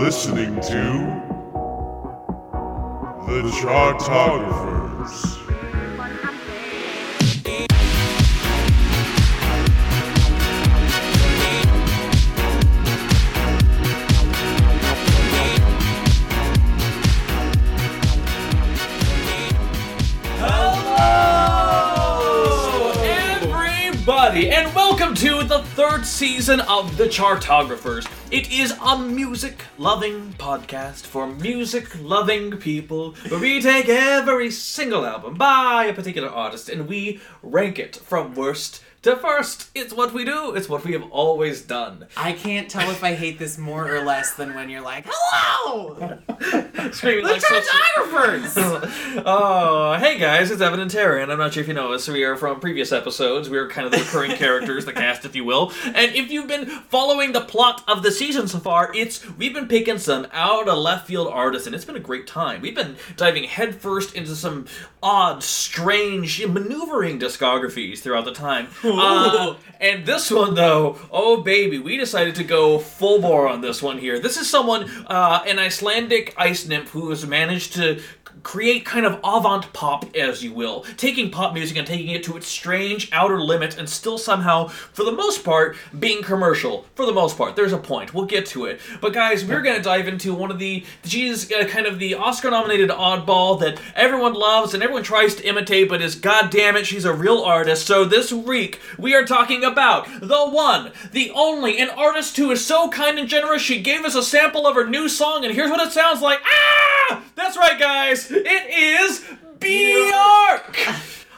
listening to The Chartographers. Hello, everybody, and welcome to the third season of The Chartographers. It is a music loving podcast for music loving people where we take every single album by a particular artist and we rank it from worst to first. It's what we do, it's what we have always done. I can't tell if I hate this more or less than when you're like, "Hello, Screaming the like so- Oh, hey guys, it's Evan and Terry, and I'm not sure if you know us. We are from previous episodes. We are kind of the recurring characters, the cast, if you will. And if you've been following the plot of the season so far, it's we've been picking some out of left field artists, and it's been a great time. We've been diving headfirst into some odd, strange, maneuvering discographies throughout the time. Uh, and this one, though, oh baby, we decided to go full bore on this one here. This is someone, uh, an Icelandic ice nymph who has managed to create kind of avant pop, as you will, taking pop music and taking it to its strange outer limit and still somehow, for the most part, being commercial. For the most part, there's a point. We'll get to it. But guys, we're gonna dive into one of the she's uh, kind of the Oscar-nominated oddball that everyone loves and everyone tries to imitate, but is goddamn it, she's a real artist. So this week we are talking about the one, the only, an artist who is so kind and generous. She gave us a sample of her new song, and here's what it sounds like. Ah, that's right, guys. It is Bjork.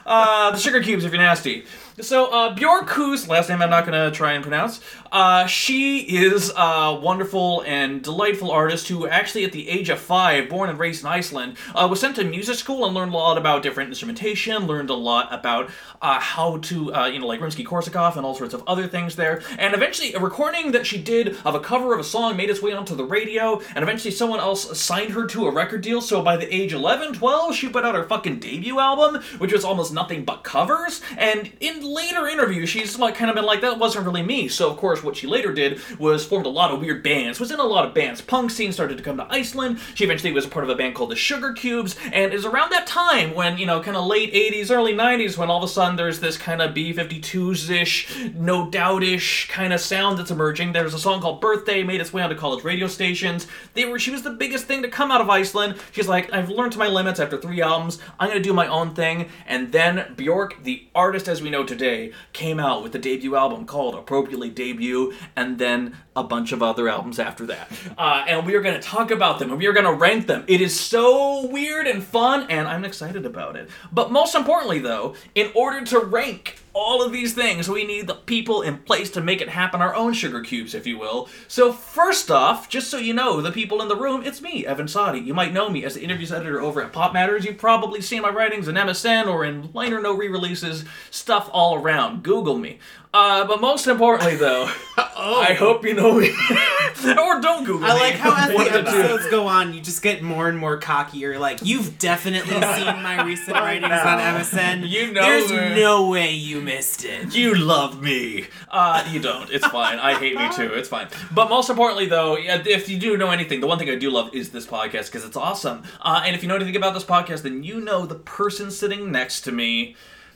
Uh, the Sugarcubes, if you're nasty. So uh, Bjork, whose last name I'm not gonna try and pronounce, uh, she is a wonderful and delightful artist who actually, at the age of five, born and raised in Iceland, uh, was sent to music school and learned a lot about different instrumentation, learned a lot about uh, how to, uh, you know, like Rimsky-Korsakov and all sorts of other things there, and eventually a recording that she did of a cover of a song made its way onto the radio, and eventually someone else signed her to a record deal. So by the age 11, 12, she put out her fucking debut album, which was almost nothing but covers. And in later interviews, she's like kind of been like, that wasn't really me. So of course, what she later did was formed a lot of weird bands. Was in a lot of bands. Punk scene started to come to Iceland. She eventually was a part of a band called the Sugarcubes, and it was around that time when you know, kind of late 80s, early 90s, when all of a sudden there's this kind of B52s ish, no doubt ish kind of sound that's emerging. There's a song called Birthday, made its way onto college radio stations. They were she was the biggest thing to come out of Iceland. She's like, I've learned to my limits after three albums. I'm gonna do my own thing. And then Bjork, the artist as we know today, came out with the debut album called appropriately Debut, and then a bunch of other albums after that. Uh, and we are gonna talk about them and we are gonna rank them. It is so weird and fun, and I'm excited about it. But most importantly, though, in order to rank all of these things, we need the people in place to make it happen, our own sugar cubes, if you will. So, first off, just so you know, the people in the room, it's me, Evan Sadi. You might know me as the interviews editor over at Pop Matters. You've probably seen my writings in MSN or in liner no re releases, stuff all around. Google me. Uh, but most importantly, though, I hope you know me. or don't Google it. I me. like how as the of the two. episodes go on, you just get more and more cocky. You're like, you've definitely seen my recent writings on MSN. You know There's me. no way you missed it. You love me. Uh, you don't. It's fine. I hate me too. It's fine. But most importantly, though, if you do know anything, the one thing I do love is this podcast because it's awesome. Uh, and if you know anything about this podcast, then you know the person sitting next to me,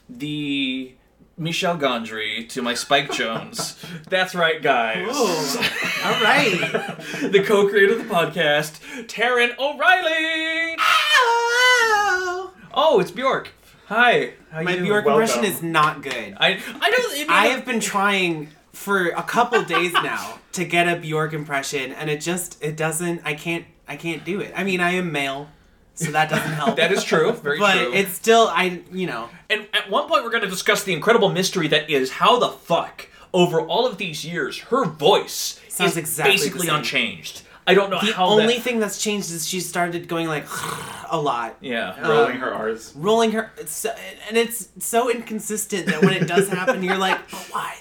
the Michel Gondry to my Spike Jonze. That's right, guys. Ooh. All right. the co-creator of the podcast, Taran O'Reilly. Oh, it's Bjork. Hi. How My you? Bjork Welcome. impression is not good. I I don't. I, mean, I have been trying for a couple days now to get a Bjork impression, and it just it doesn't. I can't. I can't do it. I mean, I am male, so that doesn't help. That is true. Very but true. But it's still. I you know. And at one point, we're going to discuss the incredible mystery that is how the fuck, over all of these years, her voice Sounds is exactly basically unchanged. I don't know The how. only that, thing that's changed is she started going like a lot. Yeah. Um, rolling her R's. Rolling her, it's so, and it's so inconsistent that when it does happen, you're like, but why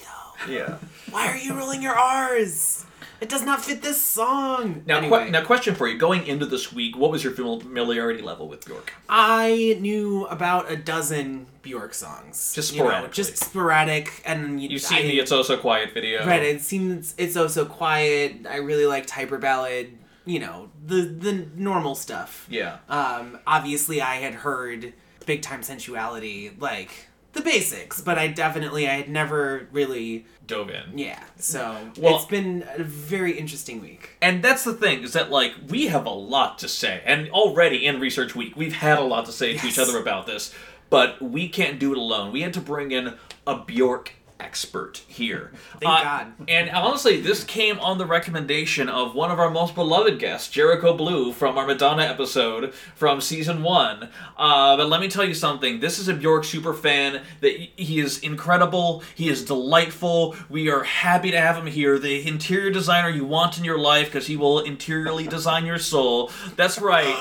though? yeah. Why are you rolling your R's? It does not fit this song. Now, anyway, que- now, question for you: Going into this week, what was your familiarity level with Bjork? I knew about a dozen Bjork songs. Just you know, just sporadic, and you, You've seen I, the "It's Oh So Quiet" video, Right, it seems it's oh so quiet. I really liked Hyperballad. you know, the the normal stuff. Yeah. Um, obviously, I had heard big time sensuality, like the basics, but I definitely I had never really, Dove in. yeah. So Well- it's been a very interesting week. And that's the thing is that like we have a lot to say, and already in Research Week we've had a lot to say to each other about this, but we can't do it alone. We had to bring in a Bjork expert here. Thank Uh, God. And honestly, this came on the recommendation of one of our most beloved guests, Jericho Blue, from our Madonna episode from season one. Uh, but let me tell you something. This is a Bjork super fan. That he is incredible. He is delightful. We are happy to have him here. The interior designer you want in your life because he will interiorly design your soul. That's right.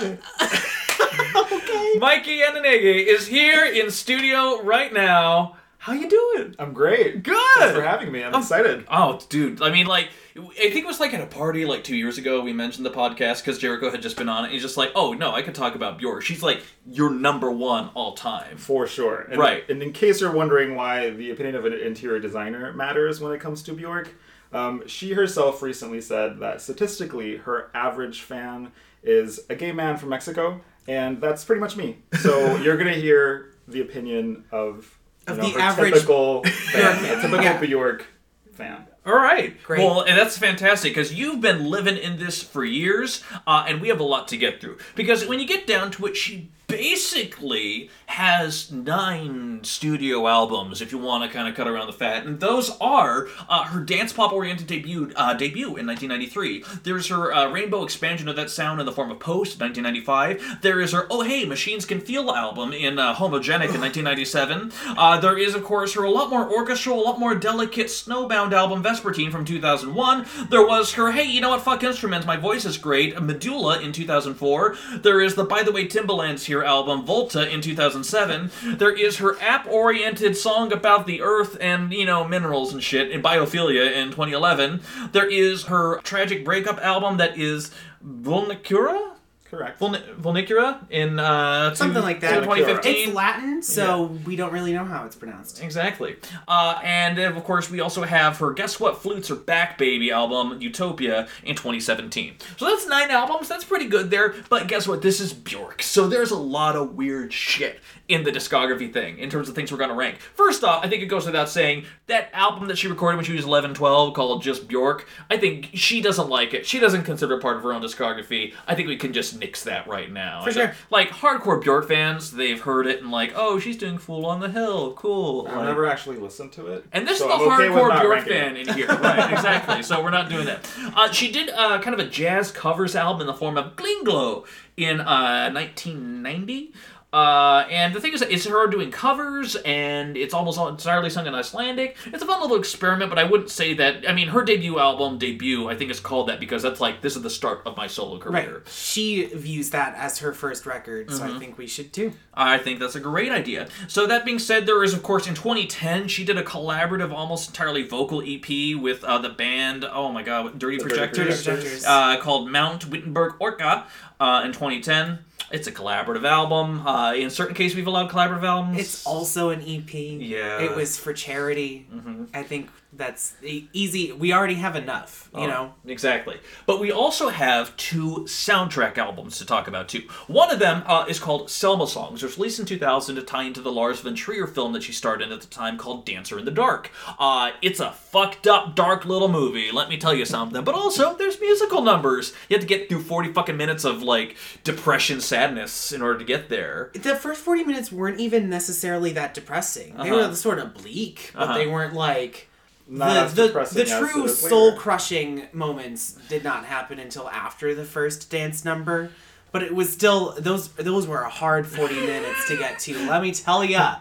okay. Mikey Andonaegui is here in studio right now. How you doing? I'm great. Good. Thanks for having me. I'm excited. Oh, dude. I mean, like, I think it was like at a party like two years ago. We mentioned the podcast because Jericho had just been on it. He's just like, oh no, I could talk about Bjork. She's like your number one all time. For sure. And, Right. And in case you're wondering why the opinion of an interior designer matters when it comes to Bjork, um, she herself recently said that statistically, her average fan is a gay man from Mexico, and that's pretty much me. So you're gonna hear the opinion of, you Of know, the average typical fan, fan. a typical Yeah. Bjork fan. All right. Great. Well, and that's fantastic because you've been living in this for years, uh, and we have a lot to get through. Because when you get down to it, she basically has nine studio albums, if you want to kind of cut around the fat, and those are uh, her dance pop oriented debut uh, debut in 1993. There's her uh, rainbow expansion of that sound in the form of Post, 1995. There is her Oh Hey Machines Can Feel album in uh, Homogenic in 1997. Uh, there is of course her a lot more orchestral, a lot more delicate Snowbound album Vespertine from 2001. There was her Hey You Know What Fuck Instruments My Voice Is Great Medulla in 2004. There is the By the Way Timbaland's Here album Volta in 2007. There is her app-oriented song about the earth and, you know, minerals and shit in Biophilia in 2011. There is her tragic breakup album that is Vulnicura? Correct. Vulni- Vulnicura in uh, Something two- like that. 2015. It's Latin, so we don't really know how it's pronounced. Exactly. Uh, and of course, we also have her Guess What Flutes Are Back Baby album, Utopia, in 2017. So that's nine albums. That's pretty good there. But guess what? This is Bjork. So there's a lot of weird shit in the discography thing in terms of things we're going to rank. First off, I think it goes without saying that album that she recorded when she was 11, 12 called Just Bjork, I think she doesn't like it. She doesn't consider it part of her own discography. I think we can just nix that right now. For I sure. Like hardcore Bjork fans, they've heard it and like, oh, she's doing Fool on the Hill. Cool. I've Like- never actually listened to it. and this so is the I'm hardcore not Bjork fan it. in here. Right, exactly. So we're not doing that. Uh, she did uh, kind of a jazz covers album in the form of Gling Glow in uh, 1990. Uh, and the thing is, it's her doing covers, and it's almost entirely sung in Icelandic. It's a fun little experiment, but I wouldn't say that. I mean, her debut album, debut, I think it's called that because that's like this is the start of my solo career. Right. career. She views that as her first record, so Mm-hmm. I think we should too. I think that's a great idea. So that being said, there is of course in 2010 she did a collaborative, almost entirely vocal EP with uh, the band. Oh my god, Dirty The Dirty Projectors, Projectors. Uh, called Mount Wittenberg Orca uh, in 2010. It's a collaborative album. Uh, in certain cases, we've allowed collaborative albums. It's also an EP. Yeah. It was for charity. I think that's easy. We already have enough, you Oh, know. Exactly. But we also have two soundtrack albums to talk about, too. One of them uh, is called Selma Songs. It was released in 2000 to tie into the Lars von Trier film that she starred in at the time called Dancer in the Dark. Uh, it's a fucked up, dark little movie, let me tell you something. But also, there's musical numbers. You have to get through 40 fucking minutes of, like, depression, sadness in order to get there. The first 40 minutes weren't even necessarily that depressing. They Uh-huh. were sort of bleak, but Uh-huh. they weren't like Not the the, the true soul crushing moments did not happen until after the first dance number. But it was still those those were a hard 40 minutes to get to. Let me tell ya.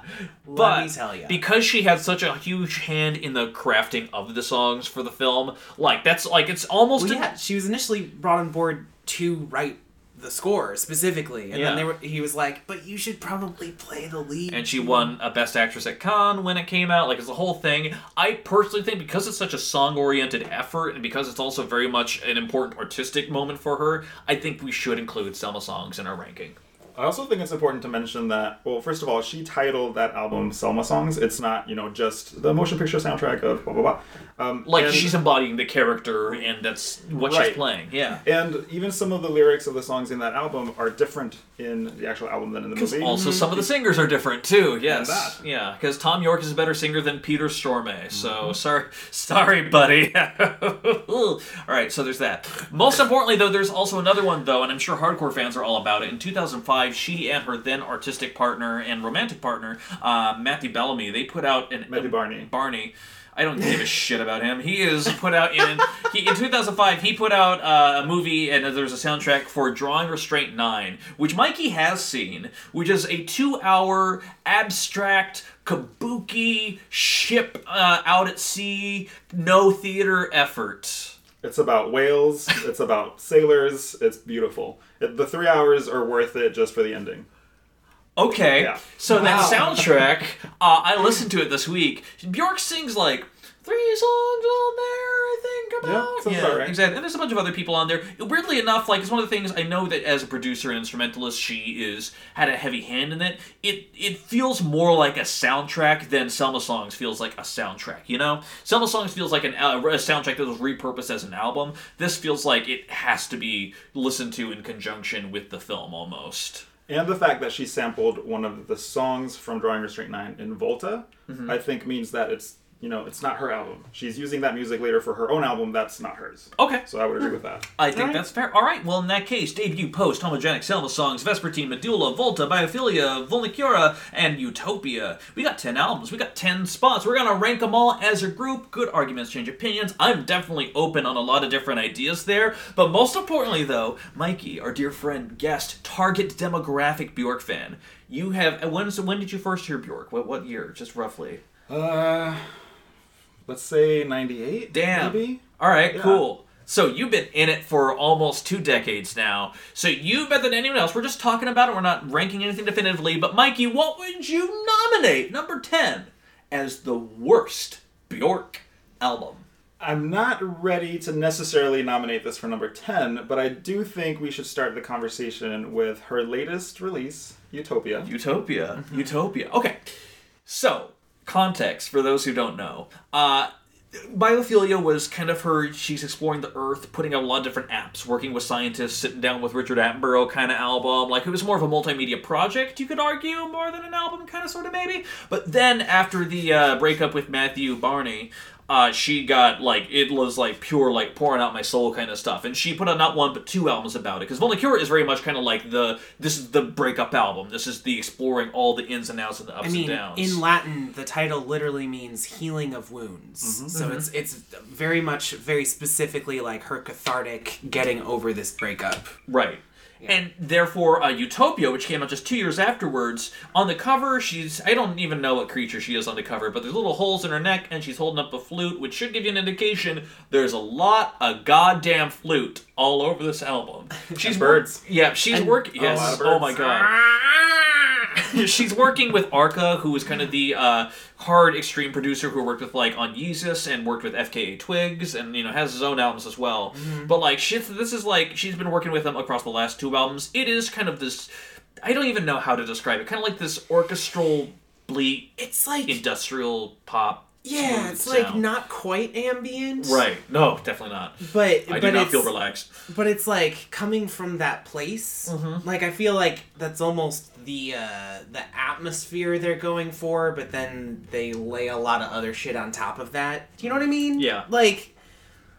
Let But me tell ya. because she had such a huge hand in the crafting of the songs for the film, like that's like it's almost Well, a- yeah, she was initially brought on board to write the score specifically, and Yeah. then they were, he was like, "But you should probably play the lead." and she won a Best Actress at Cannes when it came out. Like it's the whole thing. I personally think because it's such a song-oriented effort, and because it's also very much an important artistic moment for her, I think we should include Selma songs in our ranking. I also think it's important to mention that, well, first of all, she titled that album Selma Songs. It's not, you know, just the motion picture soundtrack of blah, blah, blah. Um, Like and- she's embodying the character, and that's what she's playing. Yeah. And even some of the lyrics of the songs in that album are different in the actual album than in the movie. Also, some of the singers are different too. Yes, that. yeah, because Thom Yorke is a better singer than Peter Stormare. So Mm-hmm. sorry, sorry, buddy. all right, so there's that. Most importantly, though, there's also another one though, and I'm sure hardcore fans are all about it. In 2005, she and her then artistic partner and romantic partner, uh, Matthew Bellamy, they put out an Matthew Barney. Barney. I don't give a shit about him. He is put out in he, in 2005. He put out uh, a movie and there's a soundtrack for Drawing Restraint Nine, which Mikey has seen, which is a two-hour abstract kabuki ship uh, out at sea, no theater effort. It's about whales, it's about sailors, it's beautiful. It, the three hours are worth it just for the ending. Okay, Yeah. so that soundtrack, uh, I listened to it this week. Bjork sings like three songs on there, I think. About sounds about right. exactly. And there's a bunch of other people on there. Weirdly enough, like it's one of the things I know that as a producer and instrumentalist, she is had a heavy hand in it. It it feels more like a soundtrack than Selma Songs feels like a soundtrack. You know, Selma Songs feels like an al- a soundtrack that was repurposed as an album. This feels like it has to be listened to in conjunction with the film almost. And the fact that she sampled one of the songs from Drawing Restraint 9 in Volta, Mm-hmm. I think means that it's, you know, it's not her album. She's using that music later for her own album that's not hers. Okay. So I would agree with that. I think Alright. that's fair. All right. Well, in that case, debut post homogenic Selma songs, Vespertine, Medulla, Volta, Biophilia, Vulnicura, and Utopia. We got ten albums. We got ten spots. We're gonna rank them all as a group. Good arguments change opinions. I'm definitely open on a lot of different ideas there. But most importantly, though, Mikey, our dear friend, guest, target demographic Bjork fan. You have when? So when did you first hear Bjork? What what year? Just roughly. Uh, let's say 98? Damn. Maybe? All right, Yeah. cool. So you've been in it for almost two decades now. So you better than anyone else. We're just talking about it. We're not ranking anything definitively. But Mikey, what would you nominate number ten as the worst Bjork album? I'm not ready to necessarily nominate this for number 10, but I do think we should start the conversation with her latest release, Utopia. Utopia. Mm-hmm. Utopia. Okay. So, context for those who don't know. Uh, Biophilia was kind of her, she's exploring the earth, putting out a lot of different apps, working with scientists, sitting down with Richard Attenborough kind of album. Like, it was more of a multimedia project, you could argue, more than an album, kind of, sort of, maybe. But then, after the uh, breakup with Matthew Barney, uh, she got like it was like pure like pouring out my soul kind of stuff, and she put out not one but two albums about it. Because Vulnicura is very much kind of like the this is the breakup album. This is the exploring all the ins and outs and the ups I mean, and downs. in Latin, the title literally means healing of wounds. Mm-hmm. So it's it's very much, very specifically like her cathartic getting over this breakup. Right. And therefore, uh, Utopia, which came out just two years afterwards, on the cover, she's. I don't even know what creature she is on the cover, but there's little holes in her neck, and she's holding up a flute, which should give you an indication there's a lot of goddamn flute all over this album. She's birds. Work, yeah, she's working. Yes. lot of Oh my god. she's working with Arca, who is kind of the uh, hard extreme producer who worked with like on Yeezus and worked with FKA Twigs, and you know has his own albums as well. But like shit, this is like she's been working with them across the last two albums. It is kind of this. I don't even know how to describe it. Kind of like this orchestral, bleak, It's like industrial pop. Yeah, smooth it's like not quite ambient, right. No, definitely not. But I but do not it's feel relaxed. but it's like coming from that place. Mm-hmm. Like I feel like that's almost the uh, the atmosphere they're going for, but then they lay a lot of other shit on top of that. Do you know what I mean? Yeah. Like,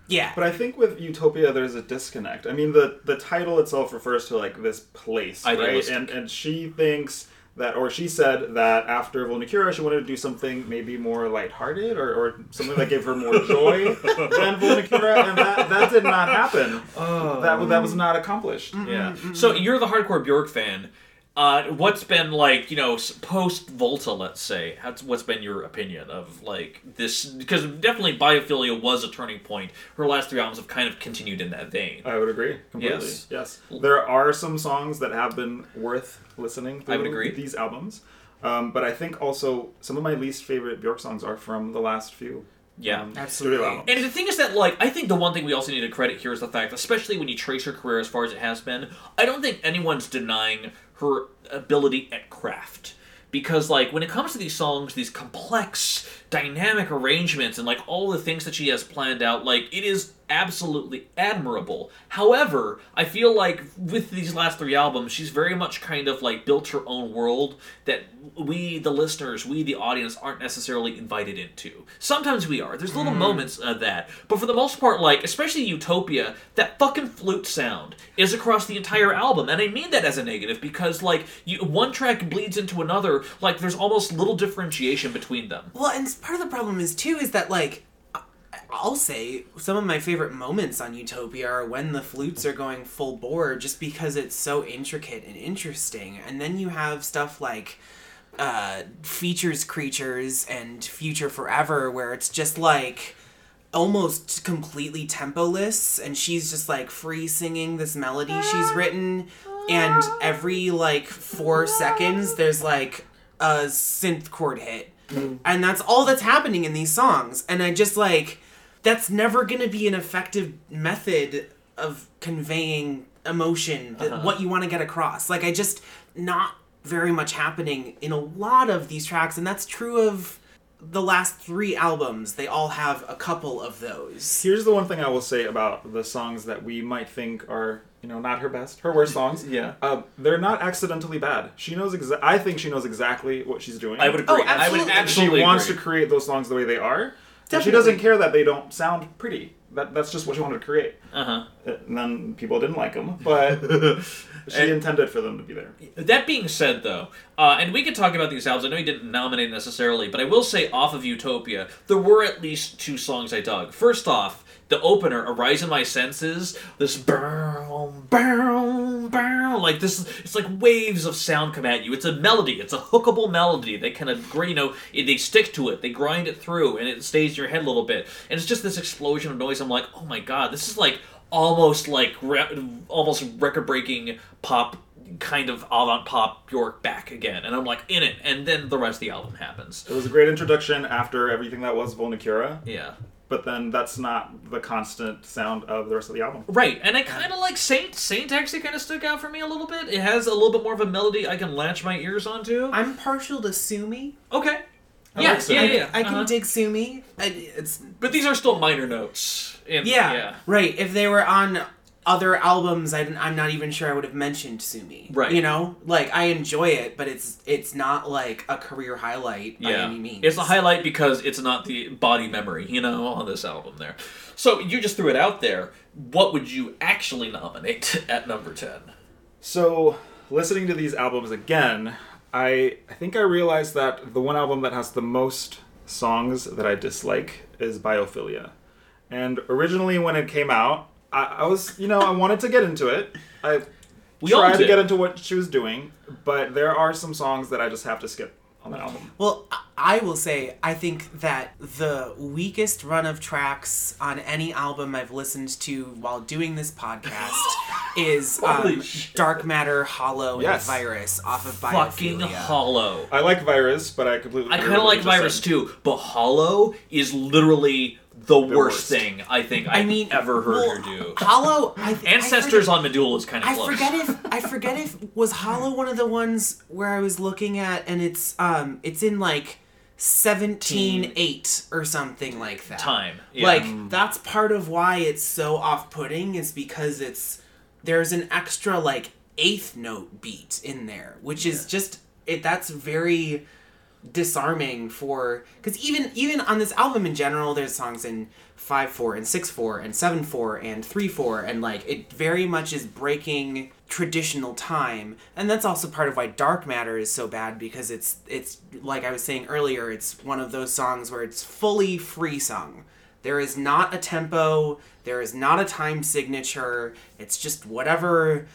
yeah. But I think with Utopia, there's a disconnect. I mean, the the title itself refers to like this place, right? And and she thinks that, or she said that after Vulnicura, she wanted to do something maybe more lighthearted or, or something that gave her more joy than Vulnicura, and that, that did not happen. Oh. That that was not accomplished. Yeah. So you're the hardcore Bjork fan. Uh, what's been like, you know, post Volta, let's say? How's, what's been your opinion of like this? Because definitely Biophilia was a turning point. Her last three albums have kind of continued in that vein. I would agree completely. Yes. Yes. There are some songs that have been worth listening to I would agree. these albums. Um, but I think also some of my least favorite Bjork songs are from the last few. Yeah. um, Absolutely. And the thing is that, like, I think the one thing we also need to credit here is the fact, especially when you trace her career as far as it has been, I don't think anyone's denying her ability at craft. Because like when it comes to these songs, these complex, dynamic arrangements and like all the things that she has planned out, like it is absolutely admirable. However, I feel like with these last three albums, she's very much kind of like built her own world that we, the listeners, we, the audience, aren't necessarily invited into. Sometimes we are. There's little mm. moments of that. But for the most part, like, especially Utopia, that fucking flute sound is across the entire album. And I mean that as a negative because, like, you, one track bleeds into another. Like, there's almost little differentiation between them. Well, and part of the problem is too is that like I'll say some of my favorite moments on Utopia are when the flutes are going full bore, just because it's so intricate and interesting. And then you have stuff like uh, features creatures and future forever, where it's just like almost completely tempoliess, and she's just like free singing this melody she's written, and every like four seconds there's like a synth chord hit. And that's all that's happening in these songs. And i just like that's never going to be an effective method of conveying emotion that what you want to get across like i just not very much happening in a lot of these tracks and that's true of the last three albums they all have a couple of those Here's the one thing I will say about the songs that we might think are, you know, not her best, her worst songs. Yeah. Uh, they're not accidentally bad. She knows exa- I think she knows exactly what she's doing. I would agree. Oh, I would absolutely. she wants agree. to create those songs the way they are. And she doesn't care that they don't sound pretty. That that's just what she wanted to create. Uh-huh. And then people didn't like them, but she And- intended for them to be there. That being said, though, uh, and we could talk about these albums. I know you didn't nominate necessarily, but I will say off of Utopia, there were at least two songs I dug. First off, the opener, "Arisen My Senses," this boom, boom, boom, like this. It's like waves of sound come at you. It's a melody. It's a hookable melody. They kind of, you know, they stick to it. They grind it through, and it stays in your head a little bit. And it's just this explosion of noise. I'm like, oh my god, this is like almost like re- almost record-breaking pop kind of avant pop Bjork back again, and I'm like in it, and then the rest of the album happens. It was a great introduction after everything that was Vulnicura, Yeah. But then that's not the constant sound of the rest of the album. Right, and I kind of like Saint. Saint actually kind of stuck out for me a little bit. It has a little bit more of a melody I can latch my ears onto. i'm partial to Sue Me Okay. I yeah, like Sue Me. yeah, yeah, yeah. i can uh-huh. dig Sue Me I, it's But these are still minor notes. And, Yeah, yeah. right. If they were on other albums, I, am not even sure I would have mentioned Sue Me. Right. You know, like I enjoy it, but it's it's not like a career highlight by Yeah, any means. it's a highlight because it's not the body memory, you know, on this album there. So you just threw it out there. What would you actually nominate at number ten? So, listening to these albums again, I I think I realized that the one album that has the most songs that I dislike is Biophilia. And originally, when it came out, I, I was you know I wanted to get into it. I We tried to get into what she was doing, but there are some songs that I just have to skip on that album. Well, I- I will say I think that the weakest run of tracks on any album I've listened to while doing this podcast is um. Dark Matter, Hollow, Yes. and Virus off of Fucking Biophilia. hollow. I like Virus, but I completely. I kind of like Virus said. too, but Hollow is literally the, worst, worst. thing I think I've I mean, ever heard well, her do. Hollow. I th- I Ancestors forget- on Medulla is kind of I close. forget if I forget if was Hollow one of the ones where I was looking at and it's um it's in like seventeen eight or something like that. Time, yeah. Like that's part of why it's so off putting is because it's there's an extra like eighth note beat in there, which is just it that's very disarming for because even even on this album in general there's songs in 5 4 and 6 4 and 7 4 and 3 4 and like it very much is breaking traditional time. And that's also part of why dark matter is so bad because it's it's like i was saying earlier it's one of those songs where it's fully free sung. There is not a tempo there is not a time signature it's just whatever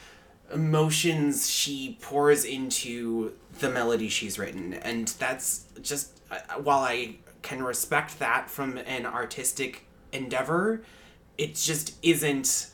emotions she pours into the melody she's written and that's just uh, while i can respect that from an artistic endeavor it just isn't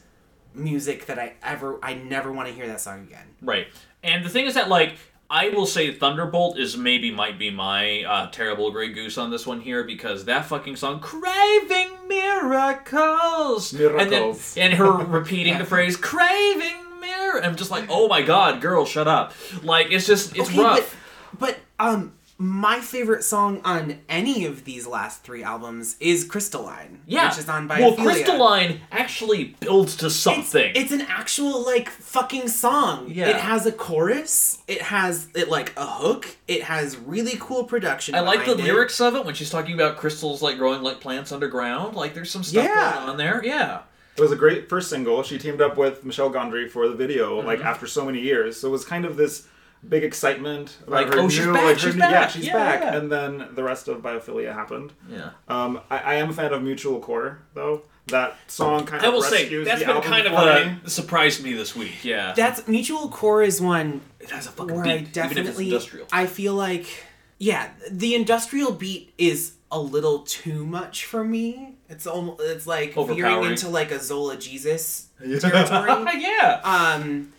music that i ever i never want to hear that song again Right. And the thing is that, like, I will say Thunderbolt is maybe might be my uh, terrible Grey Goose on this one here because that fucking song, Craving Miracles! Miracles. And, then, and her repeating the phrase, Craving there? And I'm just like, oh my god, girl, shut up. Like it's just it's Okay, rough. But, but um, my favorite song on any of these last three albums is Crystalline. yeah, which is on by well. Crystalline actually builds to something. it's an actual like fucking song. Yeah. It has a chorus. It has it like a hook. It has really cool production. I like the it. lyrics of it when she's talking about crystals like growing like plants underground. Like there's some stuff Yeah. going on there. Yeah. It was a great first single. She teamed up with Michel Gondry for the video, Mm-hmm. like after so many years. So it was kind of this big excitement about Like, her oh, she's back, like, she's new- yeah, she's yeah, back. yeah. And then the rest of Biophilia happened. Yeah. Um, I, I am a fan of Mutual Core though. That song kind of I of will say rescues that's the been kind of for me. surprised me this week. Yeah. That's Mutual Core is one it has a fucking where beat, I even if it's definitely industrial. I feel like yeah, the industrial beat is a little too much for me. It's almost it's like veering into like a Zola Jesus territory. yeah. um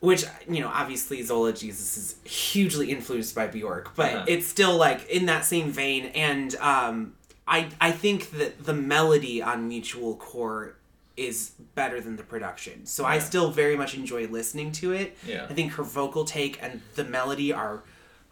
which you know obviously zola jesus is hugely influenced by bjork but Uh-huh. it's still like in that same vein and um i i think that the melody on mutual core is better than the production so i still very much enjoy listening to it Yeah. i think her vocal take and the melody are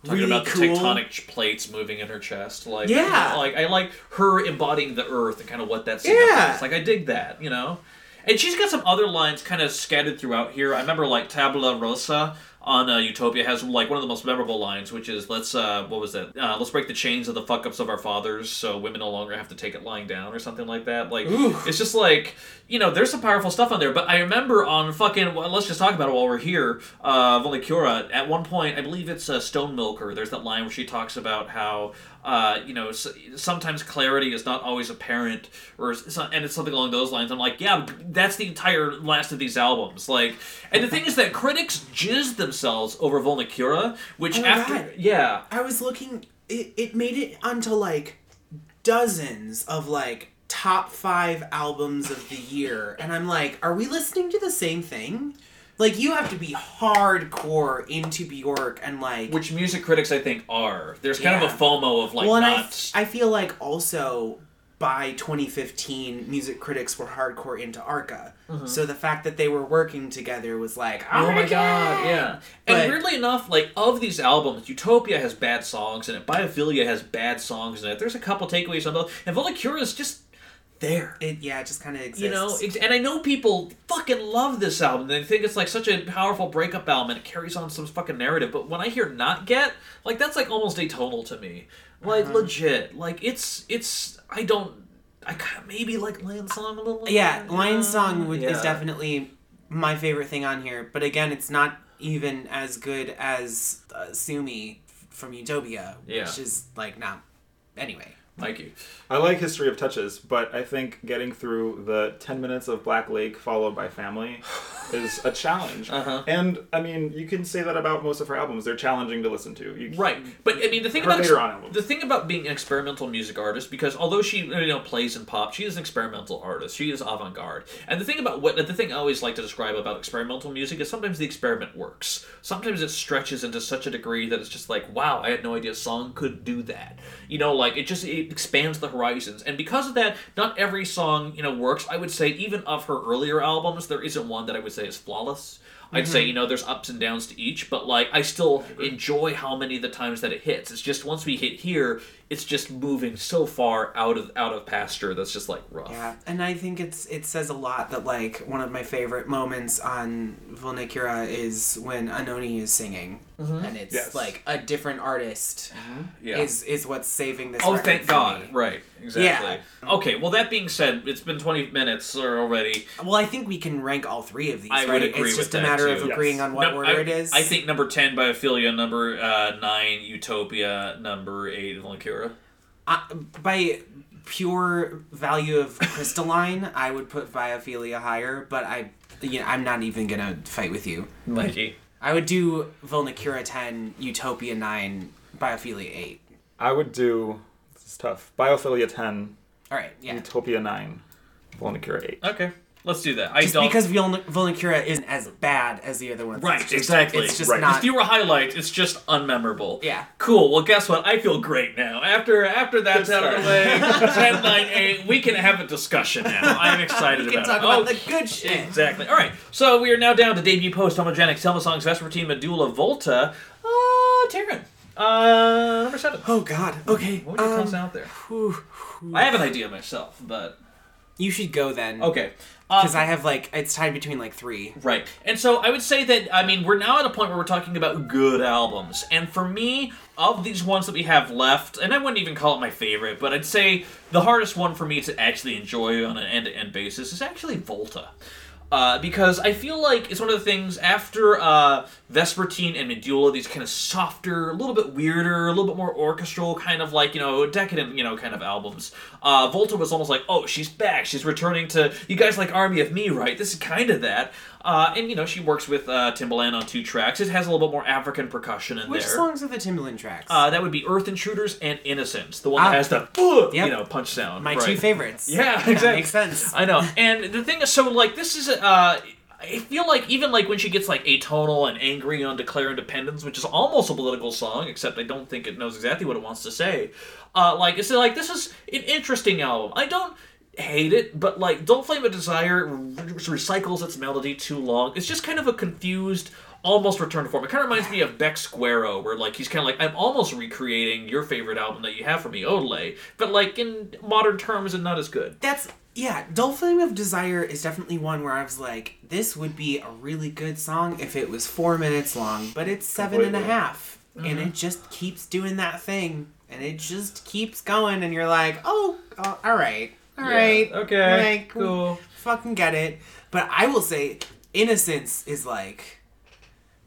Talking really about cool the tectonic plates moving in her chest, like Yeah. like I like her embodying the earth and kind of what that Yeah. Like I dig that, you know. And she's got some other lines kind of scattered throughout here. I remember like Tabula Rasa on uh, Utopia has like one of the most memorable lines, which is let's uh, what was that? Uh, let's break the chains of the fuck ups of our fathers, so women no longer have to take it lying down or something like that. Like Ooh. it's just like you know, there's some powerful stuff on there. But I remember on fucking well, let's just talk about it while we're here. Uh, Vulnicura at one point, I believe it's uh, Stonemilker. There's that line where she talks about how uh, you know sometimes clarity is not always apparent, or and it's something along those lines. I'm like, yeah, that's the entire last of these albums. Like, and the thing is that critics jizz themselves over Vulnicura, which Oh after God. yeah. I was looking. It, it made it onto like dozens of like top five albums of the year, and I'm like, are we listening to the same thing? Like, you have to be hardcore into Bjork and like. Which music critics I think are. There's kind of a FOMO of like well, and I, not. I feel like also by 2015, music critics were hardcore into Arca. So the fact that they were working together was like, oh, Mm-hmm. Oh my god, yeah. But- and weirdly enough, like of these albums, Utopia has bad songs in it. Biophilia has bad songs in it. There's a couple takeaways on those, and Vulnicura is just there. It yeah, it just kind of exists. You know, and I know people fucking love this album. They think it's like such a powerful breakup album, and it carries on some fucking narrative. But when I hear "Notget," like that's like almost atonal to me. Like Uh-huh. legit, like it's it's I don't. I kind of maybe like Lionsong a little. Yeah, bit, Lionsong would, is definitely my favorite thing on here. But again, it's not even as good as uh, Sue Me from Utopia, Yeah. which is like not. Anyway, Mikey. I like History of Touches, but I think getting through the 10 minutes of Black Lake followed by Family is a challenge. Uh-huh. And, I mean, you can say that about most of her albums. They're challenging to listen to. You, Right, but I mean the thing about albums. the thing about being an experimental music artist, because although she you know plays in pop, she is an experimental artist. She is avant garde, and the thing about what the thing I always like to describe about experimental music is sometimes the experiment works. Sometimes it stretches into such a degree that it's just like, wow, I had no idea a song could do that. You know, like it just it expands the horizons, and because of that, not every song you know works. I would say even of her earlier albums, there isn't one that I would say is flawless. I'd say, mm-hmm. you know, there's ups and downs to each, but like I still enjoy how many of the times that it hits. It's just once we hit here, it's just moving so far out of out of pasture that's just like rough. yeah, and I think it's it says a lot that like one of my favorite moments on Vulnicura is when Anohni is singing, and it's Yes. like a different artist Yeah. is is what's saving this. oh, thank God. me. Right. Exactly. Okay, well that being said, it's been 20 minutes already. Well, I think we can rank all three of these. I would right? agree It's with just a matter too. of agreeing Yes. on what Num- order I, it is. I think number 10 Biophilia, number uh, 9 Utopia, number 8 Valkyra. Uh, by pure value of crystalline, I would put Biophilia higher, but I, you know, I'm not even gonna fight with you. Mikey. I would do Vulnicura 10, Utopia 9, Biophilia 8. I would do, this is tough, Biophilia 10, All right, yeah. Utopia 9, Vulnicura 8. Okay. Let's do that. I Just don't because Vol- Vulnicura isn't as bad as the other ones. Right, It's just- exactly. It's just Right. not. With fewer highlights, it's just unmemorable. Yeah. Cool. Well, guess what? I feel great now. After after that's out of the way, 10, 9, 8, we can have a discussion now. I'm excited we can about talk it. about Oh, the good shit. Exactly. All right. So we are now down to debut post homogenic Selma songs Vespertine Medulla Volta. Uh, Taran. Uh, number seven. Oh God. Okay. What would you um, toss out there? whew. I have an idea myself, but You should go then. okay. Because um, I have like it's tied between like three. Right. And so I would say that, I mean, we're now at a point where we're talking about good albums. And for me, of these ones that we have left, and I wouldn't even call it my favorite, but I'd say the hardest one for me to actually enjoy on an end to end basis is actually Volta. Uh, because I feel like it's one of the things after uh, Vespertine and Medulla, these kind of softer, a little bit weirder, a little bit more orchestral, kind of like, you know, decadent, you know, kind of albums. Uh, Volta was almost like, oh, she's back. She's returning to, you guys like Army of Me, right? This is kind of that. Uh, and, you know, she works with uh, Timbaland on two tracks. It has a little bit more African percussion in Which there. Which songs are the Timbaland tracks? Uh, that would be Earth Intruders and Innocence, the one that Ah. has the, Yep. you know, punch sound. My right. two favorites. Yeah, That exactly. makes sense. I know. And the thing is, so like this is uh I feel like even like when she gets like atonal and angry on Declare Independence, which is almost a political song, except I don't think it knows exactly what it wants to say. Uh, like it's like this is an interesting album. I don't hate it, but like Don't Flame a Desire recycles its melody too long. It's just kind of a confused. Almost return to form. It kind of reminds me of Beck's Guero, where like he's kind of like I'm almost recreating your favorite album that you have for me, Odelay, but like in modern terms and not as good. That's yeah. Dull Flame of Desire is definitely one where I was like, this would be a really good song if it was four minutes long, but it's seven and a Completely. half, and it just keeps doing that thing, and it just keeps going, and you're like, oh, uh, all right, all right, okay, like, cool. fucking get it. But I will say, Innocence is like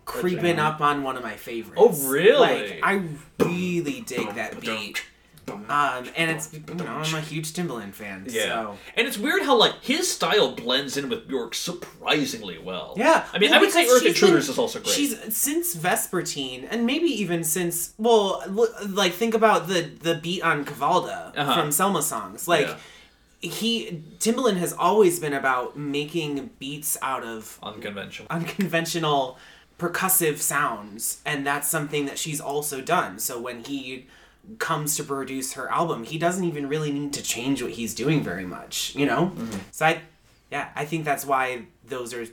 creeping up on one of my favorites. Oh, really? Like I really dig that beat. Um, and it's you know I'm a huge Timbaland fan. Yeah. So. And it's weird how like his style blends in with Bjork surprisingly well. Yeah, I mean, well, I would say Earth Intruders been- is also great. She's since Vespertine, and maybe even since well, like think about the the beat on Cvalda Uh-huh. from Selma songs. Like Yeah. He Timbaland has always been about making beats out of unconventional. unconventional percussive sounds and that's something that she's also done so when he comes to produce her album he doesn't even really need to change what he's doing very much you know so i yeah i think that's why those are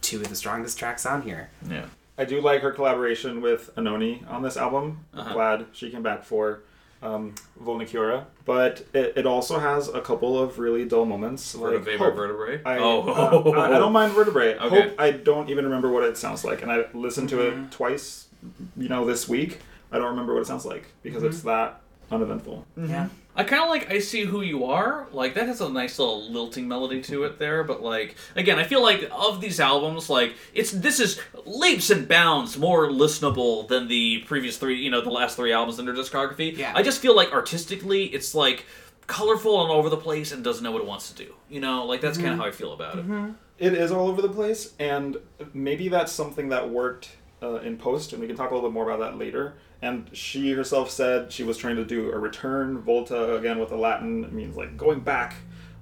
two of the strongest tracks on here Yeah. I do like her collaboration with Anohni on this album. Uh-huh. Glad she came back for um, Vulnicura. But it, it also has a couple of really dull moments. Like Vertebrae, Hope. vertebrae. I, oh, uh, I, I don't mind Vertebrae. Okay. Hope, I don't even remember what it sounds like. And I listened to Mm-hmm. it twice, you know, this week. I don't remember what it sounds like because it's that uneventful. yeah I kind of like I See Who You Are. Like, that has a nice little lilting melody to it there, but, like, again, I feel like of these albums, like, it's this is leaps and bounds more listenable than the previous three, you know, the last three albums in their discography. Yeah. I just feel like artistically, it's, like, colorful and all over the place and doesn't know what it wants to do. You know, like, that's kind of mm-hmm. how I feel about it. Mm-hmm. It is all over the place, and maybe that's something that worked uh, in post, and we can talk a little bit more about that later. And she herself said she was trying to do a return, Volta again with the Latin, it means like going back,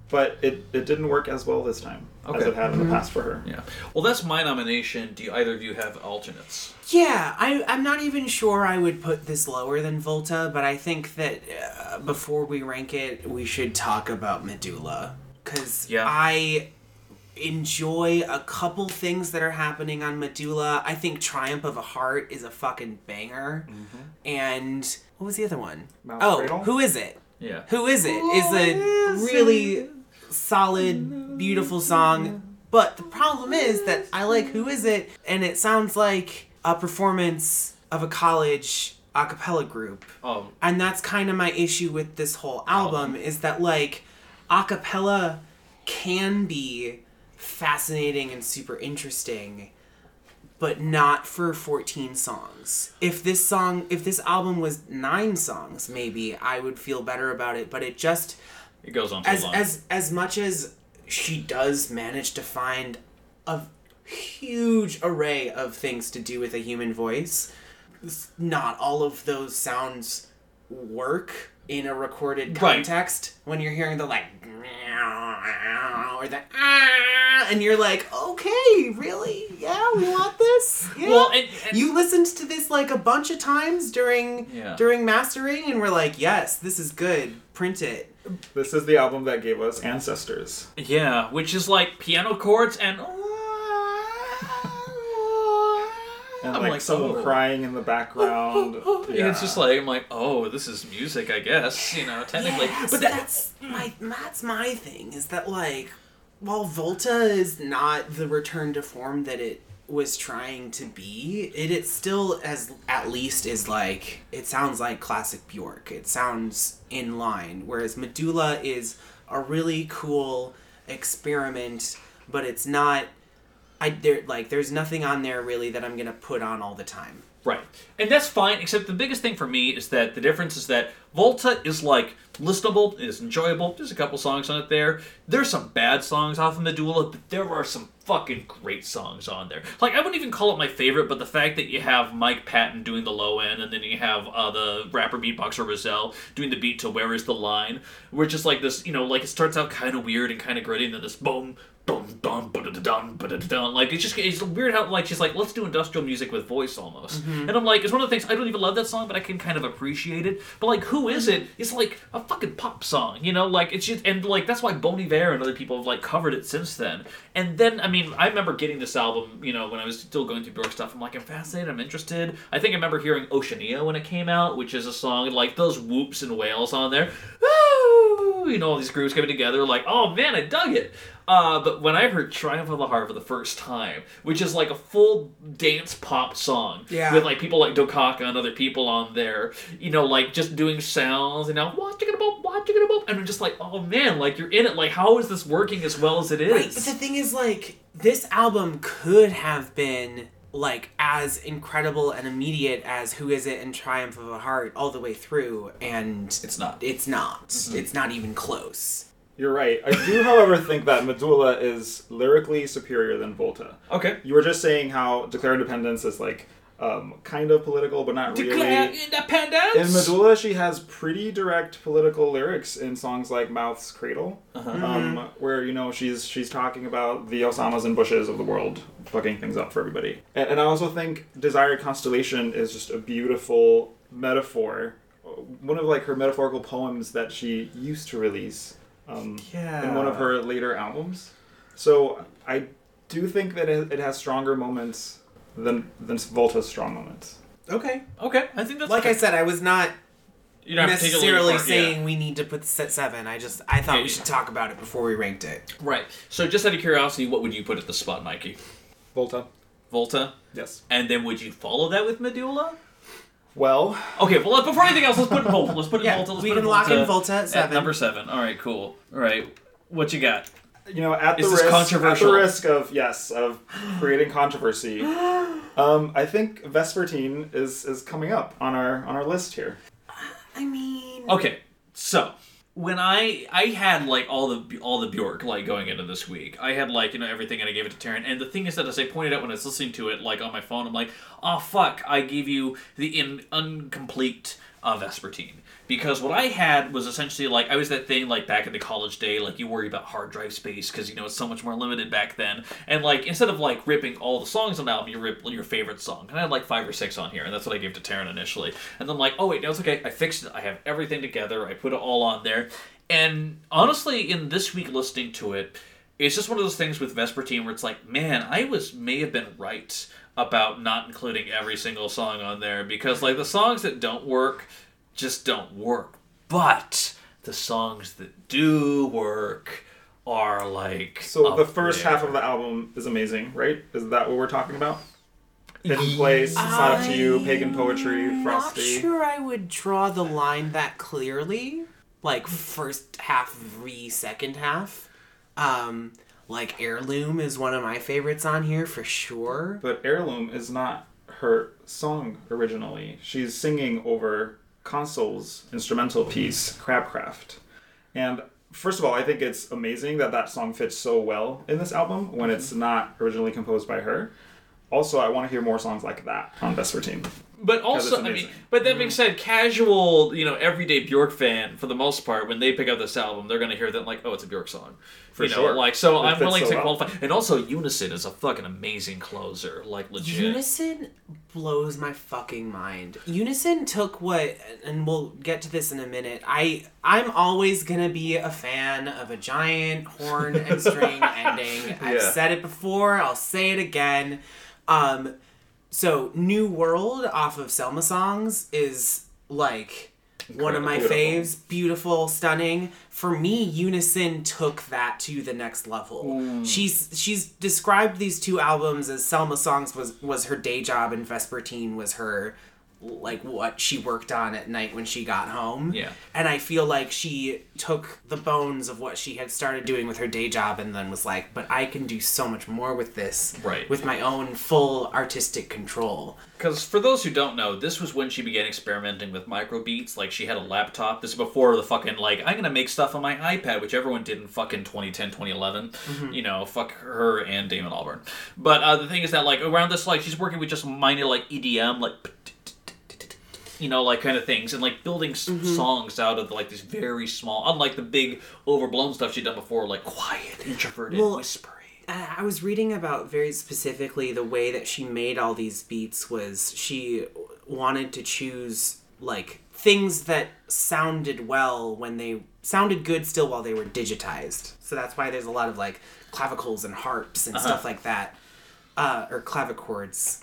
but it, it didn't work as well this time as it had in the past for her. Yeah. Well, that's my nomination. Do you, either of you have alternates? yeah I, i'm not even sure i would put this lower than volta but i think that uh, before we rank it we should talk about medulla because Yeah. i enjoy a couple things that are happening on Medulla. I think Triumph of a Heart is a fucking banger. And what was the other one? Mouse oh, Cradle? who is it? Yeah. Who is it? Is a really solid, beautiful song. But the problem is that I like Who Is It, and it sounds like a performance of a college a cappella group. Um, And that's kind of my issue with this whole album is that like a cappella can be fascinating and super interesting but not for 14 songs. If this song if this album was 9 songs maybe I would feel better about it, but it just it goes on as long. as as much as she does manage to find a huge array of things to do with a human voice not all of those sounds work in a recorded Right. context when you're hearing the like or the ah, and you're like, okay, really? Yeah, we want this. Yeah. Well, and- and- you listened to this like a bunch of times during Yeah. during mastering, and we're like, yes, this is good. Print it. This is the album that gave us Ancestors. Yeah, which is like piano chords and. And I'm like, like, someone oh. crackling in the background. Yeah, it's just like I'm like, oh, this is music, I guess. You know, technically, Yeah, but so that, that's my that's my thing is that like while Volta is not the return to form that it was trying to be, it it still as at least is like it sounds like classic Bjork. It sounds in line. Whereas Medulla is a really cool experiment, but it's not I there like there's nothing on there really that I'm gonna put on all the time. Right. And that's fine, except the biggest thing for me is that the difference is that Volta is like listenable, is enjoyable. There's a couple songs on it there. There's some bad songs off of Medulla, but there are some fucking great songs on there. Like, I wouldn't even call it my favorite, but the fact that you have Mike Patton doing the low end, and then you have uh, the rapper beatboxer Rahzel doing the beat to Where Is the Line, it's just like this, you know, like it starts out kind of weird and kind of gritty, and then this boom, dum dum ba da dum ba da dum like it's just it's weird how like she's like let's do industrial music with voice almost. Mm-hmm. And i'm like it's one of the things i don't even love that song but i can kind of appreciate it. But like who is it? Mm-hmm. It's like a fucking pop song you know? Like it's just and like that's why bon iver and other people have like covered it since then. And then i mean i remember getting this album you know when i was still going through Bjork stuff. I'm like i'm fascinated i'm interested. I think i remember hearing oceania when it came out which is a song like those whoops and wails on there. Woo! you know all these groups coming together like oh man i dug it uh, but when I heard Triumph of the Heart for the first time, which is like a full dance pop song Yeah. with like people like Dokaka and other people on there, you know, like just doing sounds and now what you gonna boop, what you gonna boop, and I'm just like, oh man, like you're in it. Like, how is this working as well as it is? Right, but the thing is, like, this album could have been like as incredible and immediate as Who Is It and Triumph of a Heart all the way through, and It's not. It's not. It's not even close. You're right. I do, however, think that Medulla is lyrically superior than Volta. okay. You were just saying how Declare Independence is like um, kind of political, but not really Declare really. independence. In Medulla, she has pretty direct political lyrics in songs like "Mouth's Cradle," Uh-huh. um, where you know she's she's talking about the Osamas and Bushes of the world, fucking things up for everybody. And, and I also think "Desired Constellation" is just a beautiful metaphor, one of like her metaphorical poems that she used to release um, yeah. in one of her later albums. So I do think that it, it has stronger moments than than Volta's strong moments. Okay. okay, I think that's Like I said, I was not you're not particularly necessarily apart- yeah. saying we need to put this at seven. I just I thought Yeah, we yeah. should talk about it before we ranked it. right. So, just out of curiosity, what would you put at the spot, Mikey? Volta, Volta, yes. and then would you follow that with Medulla? Well, Okay, well, let- before anything else, let's put in Volta. Let's put in Yeah, Volta. Let's we put in can lock in Volta Volta at seven. number seven. All right, cool. All right, what you got? you know, at the Is this risk, controversial? at the risk of yes, of creating controversy, um, I think Vespertine is is coming up on our on our list here. I mean, Okay, so when I I had like all the all the Bjork like going into this week, I had like you know everything and I gave it to Taran. And the thing is that as I pointed out when I was listening to it like on my phone, I'm like, oh fuck, I gave you the in incomplete uh, Vespertine because what I had was essentially like I was that thing like back in the college day, like you worry about hard drive space because you know it's so much more limited back then. And like instead of like ripping all the songs on the album, you rip your favorite song. And I had like five or six on here, and that's what I gave to Taran initially. And then I'm like, oh wait, no, it's okay. I fixed it. I have everything together. I put it all on there. And honestly, in this week listening to it, it's just one of those things with Vespertine where it's like, man, I was may have been right about not including every single song on there because like the songs that don't work just don't work. But the songs that do work are like So up the first there. half of the album is amazing, right? Is that what we're talking about? Hidden Place, It's Not Up to You, Pagan Poetry, Frosty. I'm not sure I would draw the line that clearly. Like first half v second half. Um, like Heirloom is one of my favorites on here for sure. But Heirloom is not her song originally. She's singing over Console's instrumental piece, Crabcraft. And first of all, I think it's amazing that that song fits so well in this album when mm-hmm. it's not originally composed by her. Also, I want to hear more songs like that on Vespertine. But 'Cause it's also, I mean, but that being said, casual, you know, everyday Bjork fan, for the most part, when they pick up this album, they're gonna hear that like, oh, it's a Bjork song. For you know, sure. Like, so It I'm willing so to well. qualify. And also, Unison is a fucking amazing closer, like legit. Unison blows my fucking mind. Unison took what, and we'll get to this in a minute. I I'm always gonna be a fan of a giant horn and string ending. I've Yeah. said it before. I'll say it again. Um, so New World off of Selma songs is like one of my Incredible. faves. Beautiful, stunning. For me, Unison took that to the next level. Hmm. She's she's described these two albums as Selma songs was was her day job and Vespertine was her like what she worked on at night when she got home. Yeah. And I feel like she took the bones of what she had started doing with her day job and then was like, but I can do so much more with this. Right. With my own full artistic control. Because for those who don't know, this was when she began experimenting with microbeats. Like she had a laptop. This is before the fucking like I'm gonna make stuff on my iPad, which everyone did in fucking 2010, 2011. You know, fuck her and Damon Albarn. But uh, the thing is that like around this like she's working with just minor like EDM like. You know, like kind of things, and like building s- songs out of like these very small, unlike the big overblown stuff she'd done before, like quiet, introverted, Well, whispery. Uh, I was reading about very specifically the way that she made all these beats was she wanted to choose like things that sounded well when they sounded good still while they were digitized. So that's why there's a lot of like clavicles and harps and stuff like that, uh, or clavichords.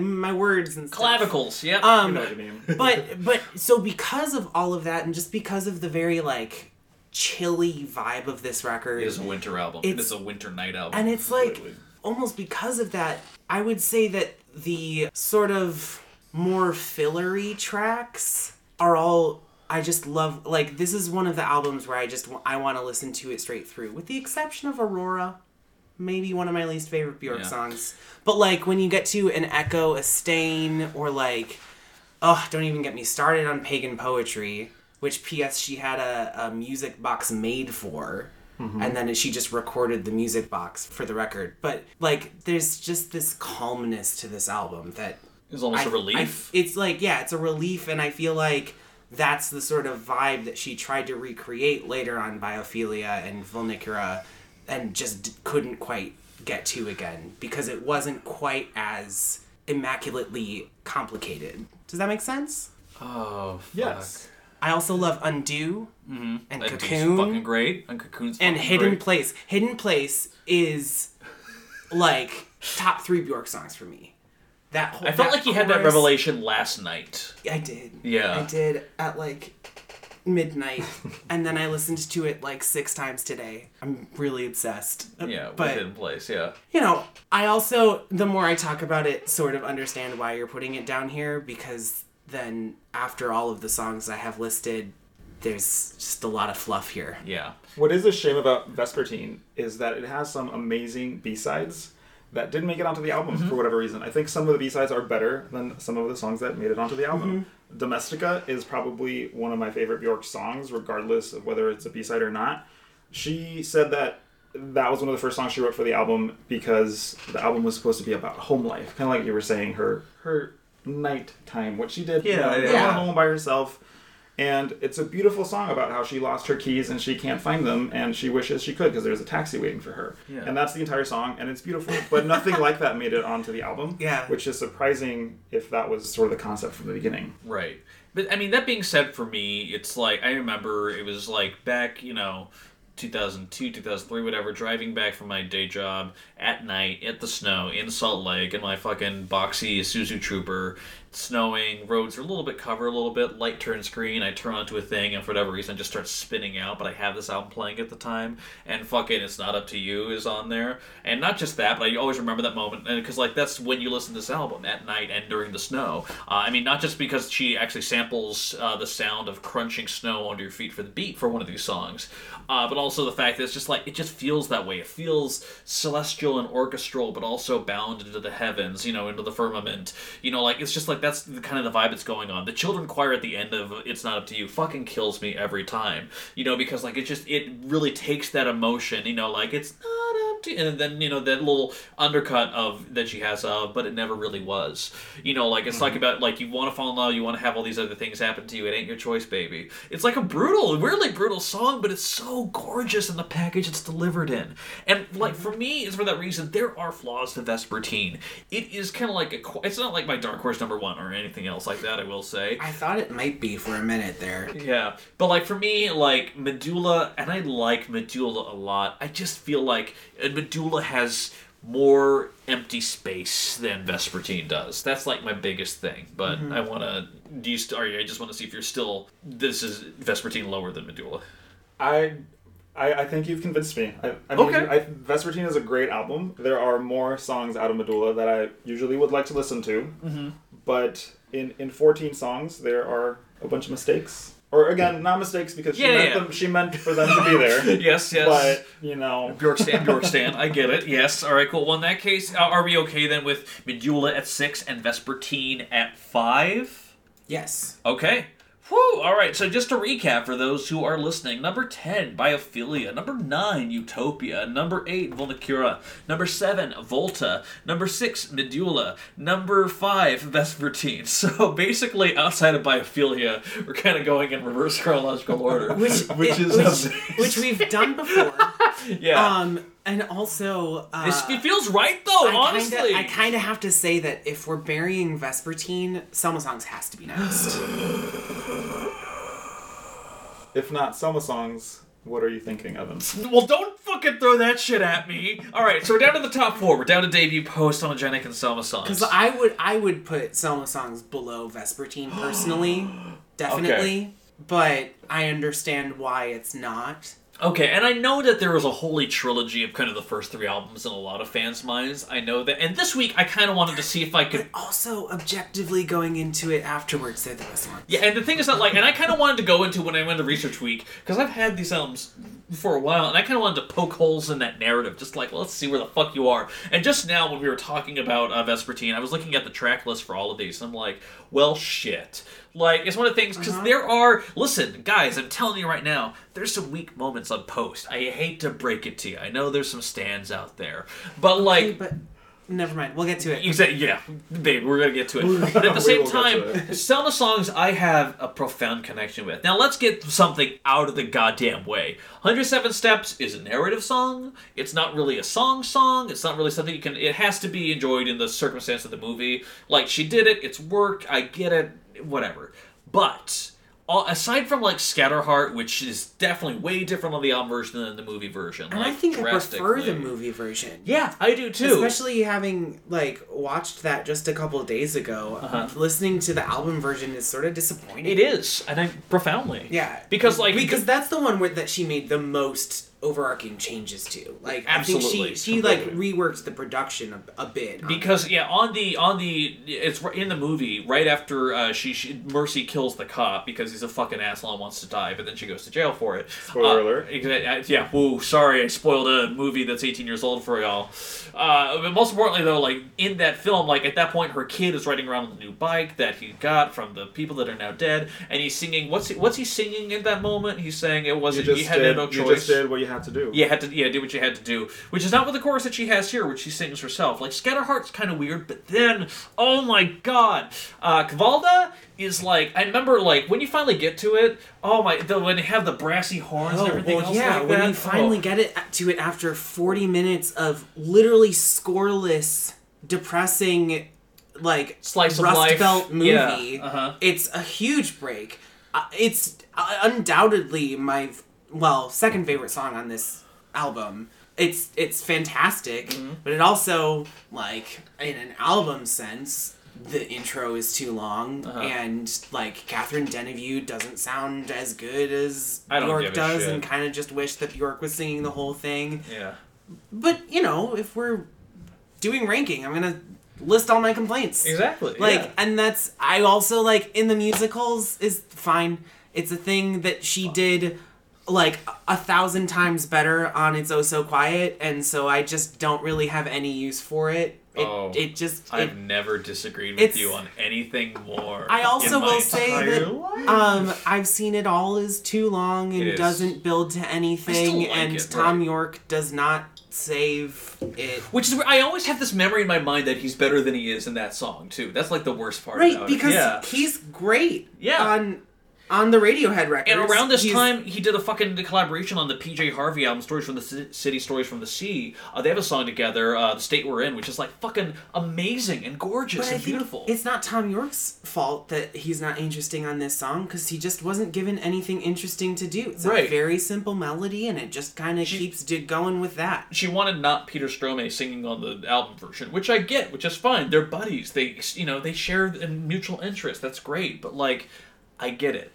My words and stuff. Clavicles, yep. You Um, know what I mean? but but so because of all of that and just because of the very like chilly vibe of this record it is a winter album. It It's- a winter night album. and it's like almost because of that i would say that the sort of more fillery tracks are all i just love like this is one of the albums where i just i want to listen to it straight through with the exception of aurora maybe one of my least favorite bjork Yeah. songs but like when you get to an echo a stain or like oh don't even get me started on pagan poetry which ps she had a, a music box made for mm-hmm. and then she just recorded the music box for the record but like there's just this calmness to this album that is almost I- a relief. I- it's like yeah it's a relief and i feel like that's the sort of vibe that she tried to recreate later on biophilia and vulnicura and just d- couldn't quite get to again because it wasn't quite as immaculately complicated does that make sense oh, fuck. Yes. i also love undo mm-hmm. and That dude's cocoon fucking great. And Cocoon's and hidden great. place hidden place is like top three bjork songs for me that whole, I felt that like you had that revelation last night. I did. Yeah. I did at like midnight, and then I listened to it like six times today. I'm really obsessed. Yeah, but with hidden place. Yeah. you know, I also the more I talk about it, sort of understand why you're putting it down here because then after all of the songs I have listed, there's just a lot of fluff here. Yeah. What is a shame about Vespertine is that it has some amazing B sides that didn't make it onto the album Mm-hmm. for whatever reason. I think some of the B sides are better than some of the songs that made it onto the album. Mm-hmm. Domestica is probably one of my favorite Bjork songs, regardless of whether it's a B side or not. She said that that was one of the first songs she wrote for the album because the album was supposed to be about home life, kind of like you were saying, her her nighttime, what she did, you Yeah, know, going Yeah. home by herself. And it's a beautiful song about how she lost her keys and she can't find them and she wishes she could because there's a taxi waiting for her. Yeah. And that's the entire song and it's beautiful. But nothing like that made it onto the album. Yeah. Which is surprising if that was sort of the concept from the beginning. Right. But I mean, that being said, for me, it's like I remember it was like back, you know, 2002, 2003, whatever, driving back from my day job at night at the snow in Salt Lake in my fucking boxy Isuzu Trooper. Snowing, roads are a little bit covered, a little bit, light turn screen. I turn onto a thing, and for whatever reason, just starts spinning out. But I have this album playing at the time, and fucking It's Not Up to You is on there. And not just that, but I always remember that moment, because, like, that's when you listen to this album at night and during the snow. Uh, I mean, not just because she actually samples uh, the sound of crunching snow under your feet for the beat for one of these songs, uh, but also the fact that it's just like, it just feels that way. It feels celestial and orchestral, but also bound into the heavens, you know, into the firmament. You know, like, it's just like that's the kind of the vibe that's going on. The children choir at the end of It's Not Up to You fucking kills me every time, you know, because, like, it just, it really takes that emotion, you know, like, it's not and then you know that little undercut of that she has of, but it never really was. You know, like it's like mm-hmm. about like you want to fall in love, you want to have all these other things happen to you. It ain't your choice, baby. It's like a brutal, weirdly brutal song, but it's so gorgeous in the package it's delivered in. And like for mm-hmm. me, it's for that reason. There are flaws to Vespertine. It is kind of like a. It's not like my dark horse number one or anything else like that. I will say. I thought it might be for a minute there. Yeah, but like for me, like Medulla, and I like Medulla a lot. I just feel like uh, uh, Medulla has more empty space than Vespertine does. That's like my biggest thing. But I want to. Do you? St- are you? I just want to see if you're still. This is Vespertine lower than Medulla. I, I, I think you've convinced me. I, I mean, Okay. I, Vespertine is a great album. There are more songs out of Medulla that I usually would like to listen to, mm-hmm. but in in 14 songs there are a bunch of mistakes. Or again, not mistakes because she Yeah, meant yeah. them. She meant for them to be there. Yes, yes. But you know, Bjork stand, Bjork stand. I get it. Yes. All right. Cool. Well, in that case, uh, are we okay then with Medulla at six and Vespertine at five? Yes. Okay. Whew, all right, so just to recap for those who are listening number 10, Biophilia. Number 9, Utopia. Number 8, Vulnicura. Number 7, Volta. Number 6, Medulla. Number 5, Vespertine. So basically, outside of Biophilia, we're kind of going in reverse chronological order. Which, Which is which, which we've done before. yeah. Um, and also, uh, This- it feels right, though, I honestly. Kinda, I kind of have to say that if we're burying Vespertine, Selma Songs has to be next. if not Selma songs, what are you thinking, Evan? Well, don't fucking throw that shit at me. All right, so we're down to the top four. We're down to debut, post, Homogenic, and Selma songs. Because I would, I would put Selma Songs below Vespertine personally, definitely. But I understand why it's not. Okay, and I know that there was a holy trilogy of kind of the first three albums in a lot of fans' minds. I know that, and this week I kind of wanted to see if I could. Also, objectively going into it afterwards, they're the best ones. Yeah, and the thing is that, like, and I kind of wanted to go into when I went to Research Week because I've had these albums for a while, and I kind of wanted to poke holes in that narrative, just like let's see where the fuck you are. And just now, when we were talking about uh, Vespertine, I was looking at the track list for all of these, and I'm like, well, shit. Like, it's one of the things because there are. Listen, guys, I'm telling you right now, there's some weak moments on Post. I hate to break it to you. I know there's some stands out there, but like. Okay, but never mind. We'll get to it. Exactly. Yeah, babe, we're gonna get to it. But at the same time, some it. Selma songs I have a profound connection with. Now let's get something out of the goddamn way. 107 Steps is a narrative song. It's not really a song song. It's not really something you can. It has to be enjoyed in the circumstance of the movie. Like she did it. It's worked. I get it. Whatever. But. All- Aside from like Scatterheart, which is definitely way different on the album version than the movie version, and like, I think I prefer the movie version. Yeah, I do too. Especially having like watched that just a couple of days ago, Uh-huh. listening to the album version is sort of disappointing. It is, and I profoundly. Yeah, Because like because that's the one where that she made the most overarching changes to. Like I think Absolutely, she she like reworks the production a, a bit. on because yeah on the on the it's in the movie right after uh, she, she Mercy kills the cop because he's a fucking asshole and wants to die, but then she goes to jail for it. Spoiler Uh, alert. uh, Yeah. Woo. Sorry, I spoiled a movie that's 18 years old for y'all. Uh, but most importantly, though, like in that film, like at that point, her kid is riding around on the new bike that he got from the people that are now dead, and he's singing. What's he, what's he singing in that moment? He's saying it wasn't. just You had did. no you choice. just did what you had to do. Yeah, had to yeah, do what you had to do, which is not what the chorus that she has here, which she sings herself. Like Scatterheart's kind of weird, but then oh my god, uh, Cvalda is like I remember like when you finally get to it. Oh my, the, when they have the brassy horns and Oh, everything well, else yeah, like when that. you finally oh. get it to it after 40 minutes of literally scoreless, depressing, like, Slice of Rust life. Belt movie, Yeah, uh-huh. it's a huge break. Uh, it's uh, undoubtedly my, well, second favorite song on this album. It's it's fantastic, Mm-hmm. but it also, like, in an album sense, the intro is too long, Uh-huh. and like Catherine Deneuve doesn't sound as good as Bjork does, and kind of just wish that Bjork was singing the whole thing. Yeah. But you know, if we're doing ranking, I'm gonna list all my complaints. Exactly. Like, yeah. and that's I also like in the musicals is fine. It's a thing that she did like a thousand times better on It's Oh So Quiet, and so I just don't really have any use for it. It, Oh, it just I've never disagreed with you on anything more. I also will say that life. um, I've seen it all is too long and doesn't build to anything, like and it, Thom right. Yorke does not save it. Which is where I always have this memory in my mind that he's better than he is in that song too. That's like the worst part Right, because it. Yeah. he's great. Yeah. On on the Radiohead records. And around this he's- time, he did a fucking collaboration on the PJ Harvey album, "Stories from the Ci- City, Stories from the Sea." Uh, they have a song together, uh, "The State We're In," which is like fucking amazing and gorgeous But and beautiful. It's not Thom Yorke's fault that he's not interesting on this song because he just wasn't given anything interesting to do. It's Right. a very simple melody and it just kind of keeps going with that. she wanted not Peter Stormare singing on the album version, which I get, which is fine. They're buddies. They, you know, they share a mutual interest. That's great. But like, I get it.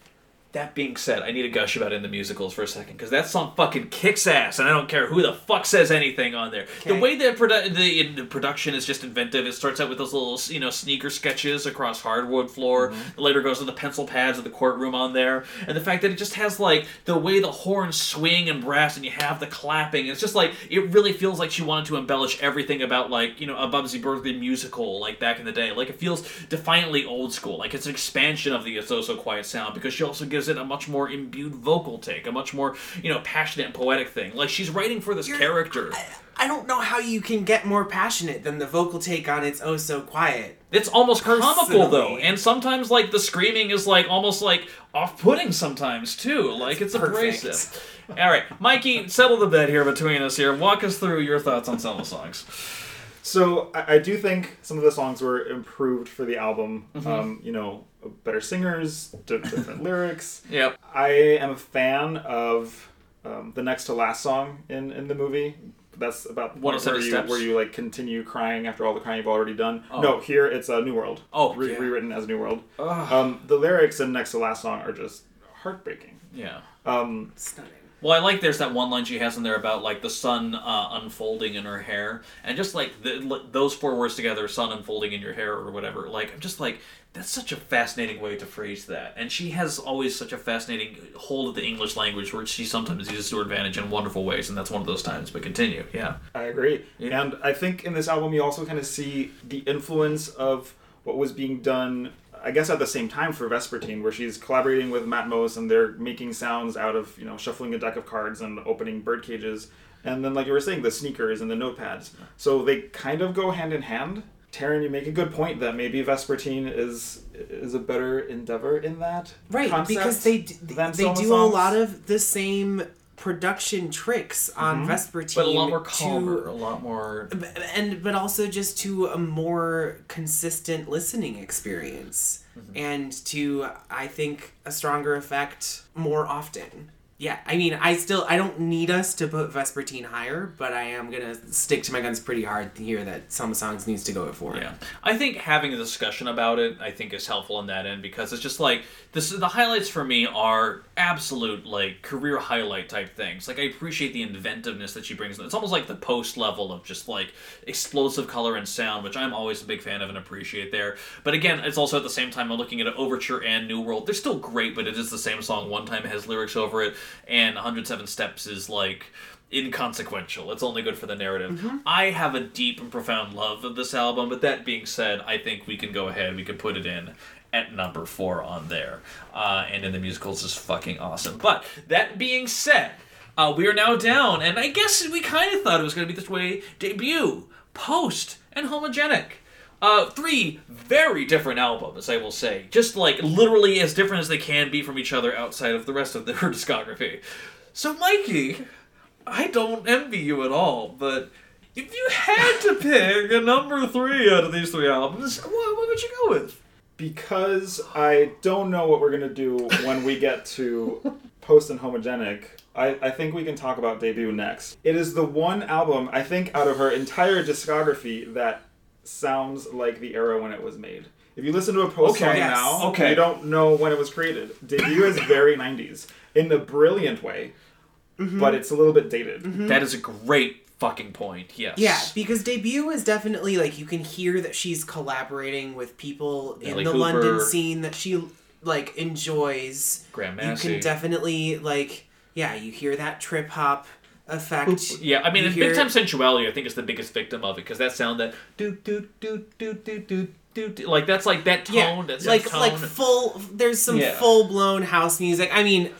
That being said, I need to gush about in the musicals for a second because that song fucking kicks ass, and I don't care who the fuck says anything on there. The way that produ- the, the production is just inventive. It starts out with those little, you know, sneaker sketches across hardwood floor. Mm-hmm. Later goes to the pencil pads of the courtroom on there, and the fact that it just has like the way the horns swing and brass, and you have the clapping. It's just like it really feels like she wanted to embellish everything about like you know a Busby Berkeley musical like back in the day. Like it feels defiantly old school. Like it's an expansion of the It's Oh So Quiet sound because she also gives it a much more imbued vocal take, a much more you know passionate and poetic thing. Like she's writing for this You're- character. I don't know how you can get more passionate than the vocal take on It's Oh So Quiet. It's almost comical though, and sometimes like the screaming is like almost like off-putting sometimes too. Like it's perfect. abrasive. All right, Mikey, settle the bed here between us. Here, walk us through your thoughts on some of the songs. So I, I do think some of the songs were improved for the album. Mm-hmm. Um, you know, better singers, di- different lyrics. Yep. I am a fan of um, the next to last song in, in the movie. That's about the point 107 where you Steps? where you like continue crying after all the crying you've already done. Oh. No, here it's a New World. Oh, Re- yeah. rewritten as New World. Um, the lyrics in next to last song are just heartbreaking. Yeah. Um, Stunning. Well, I like there's that one line she has in there about like the sun uh, unfolding in her hair, and just like the, those four words together, "sun unfolding in your hair" or whatever. Like I'm just like that's such a fascinating way to phrase that, and she has always such a fascinating hold of the English language, where she sometimes uses to her advantage in wonderful ways, and that's one of those times. But continue, yeah. I agree. Yeah. And I think in this album, you also kind of see the influence of what was being done, I guess, at the same time for Vespertine, where she's collaborating with Matmos and they're making sounds out of, you know, shuffling a deck of cards and opening bird cages. And then, like you were saying, the sneakers and the notepads. So they kind of go hand in hand. Taran, you make a good point that maybe Vespertine is is a better endeavor in that Right, because they d- they do a lot of the same production tricks on Vespertine, Mm-hmm. But a lot more to- a lot more. and but also just to a more consistent listening experience Mm-hmm. and to i think a stronger effect more often yeah i mean i still i don't need us to put vespertine higher but i am gonna stick to my guns pretty hard here that Selma songs needs to go at four Yeah, I think having a discussion about it, I think, is helpful in that end because it's just like this. The highlights for me are absolute like career highlight type things. Like I appreciate the inventiveness that she brings. It's almost like the post level of just like explosive color and sound, which I'm always a big fan of and appreciate there. But again, it's also at the same time I'm looking at an overture and New World. They're still great, but it is the same song. One time it has lyrics over it, and 107 Steps is like inconsequential. It's only good for the narrative. I have a deep and profound love of this album, but that being said, I think we can go ahead. We can put it in at number four on there. Uh, and in the musicals is fucking awesome. But that being said, uh, we are now down, and I guess we kind of thought it was going to be this way: debut, post, and homogenic. Uh, three very different albums, I will say. Just like literally as different as they can be from each other outside of the rest of their discography. So, Mikey, I don't envy you at all, but if you had to pick a number three out of these three albums, what, what would you go with? because I don't know what we're gonna do when we get to post and homogenic. I, I think we can talk about debut next. It is the one album I think out of her entire discography that sounds like the era when it was made. If you listen to a post Okay. song Yes. now, Okay. you don't know when it was created. Debut is very 90s in a brilliant way, mm-hmm. but it's a little bit dated. Mm-hmm. That is a great fucking point. Yes. Yeah, because debut is definitely like you can hear that she's collaborating with people in the Cooper. London scene that she like enjoys. Graham You can definitely like yeah, you hear that trip hop effect. Yeah, I mean, big time sensuality. I think is the biggest victim of it because that sound that do do do do do do. Like that's like that tone. Yeah, that's like tone. like full. There's some yeah. full blown house music. I mean,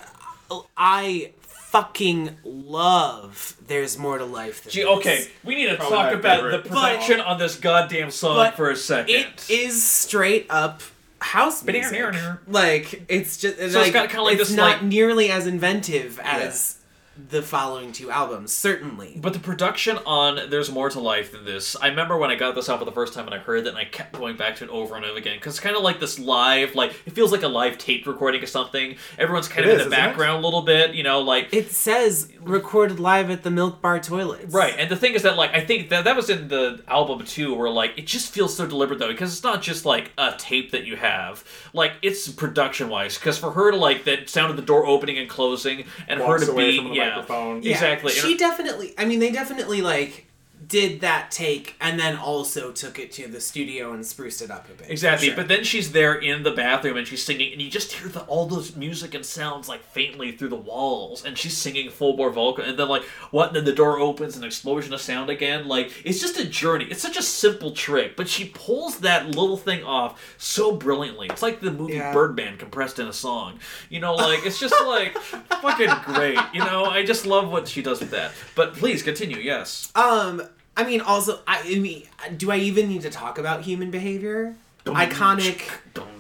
I fucking love There's More to Life Gee. Okay, we need to Probably talk about favorite. the production but, on this goddamn song for a second. It is straight up house music. Like, it's just. So like, it's got kind of like this. not like, nearly as inventive as. Yeah the following two albums, certainly. But the production on There's More to Life Than This, I remember when I got this album the first time and I heard it and I kept going back to it over and over again because it's kind of like this live, like, it feels like a live tape recording of something. Everyone's kind It of is, in the isn't it? background a little bit, you know, like. It says recorded live at the Milk Bar Toilets. Right, and the thing is that like I think that that was in the album too, where like it just feels so deliberate though, because it's not just like a tape that you have, like it's production wise. Because for her to like that sound of the door opening and closing, and Walks her to be from the yeah, microphone. Yeah, exactly. She definitely. I mean, they definitely like did that take and then also took it to the studio and spruced it up a bit. Exactly, Sure. but then she's there in the bathroom and she's singing, and you just hear the, all those music and sounds like faintly through the walls, and she's singing full bore vocal, and then like what? And then the door opens, an explosion of sound again. Like it's just a journey. It's such a simple trick, but she pulls that little thing off so brilliantly. It's like the movie Yeah. Birdman compressed in a song. You know, like it's just like fucking great. You know, I just love what she does with that. But please continue. Yes. Um, I mean, also, I, I mean, do I even need to talk about human behavior? Iconic,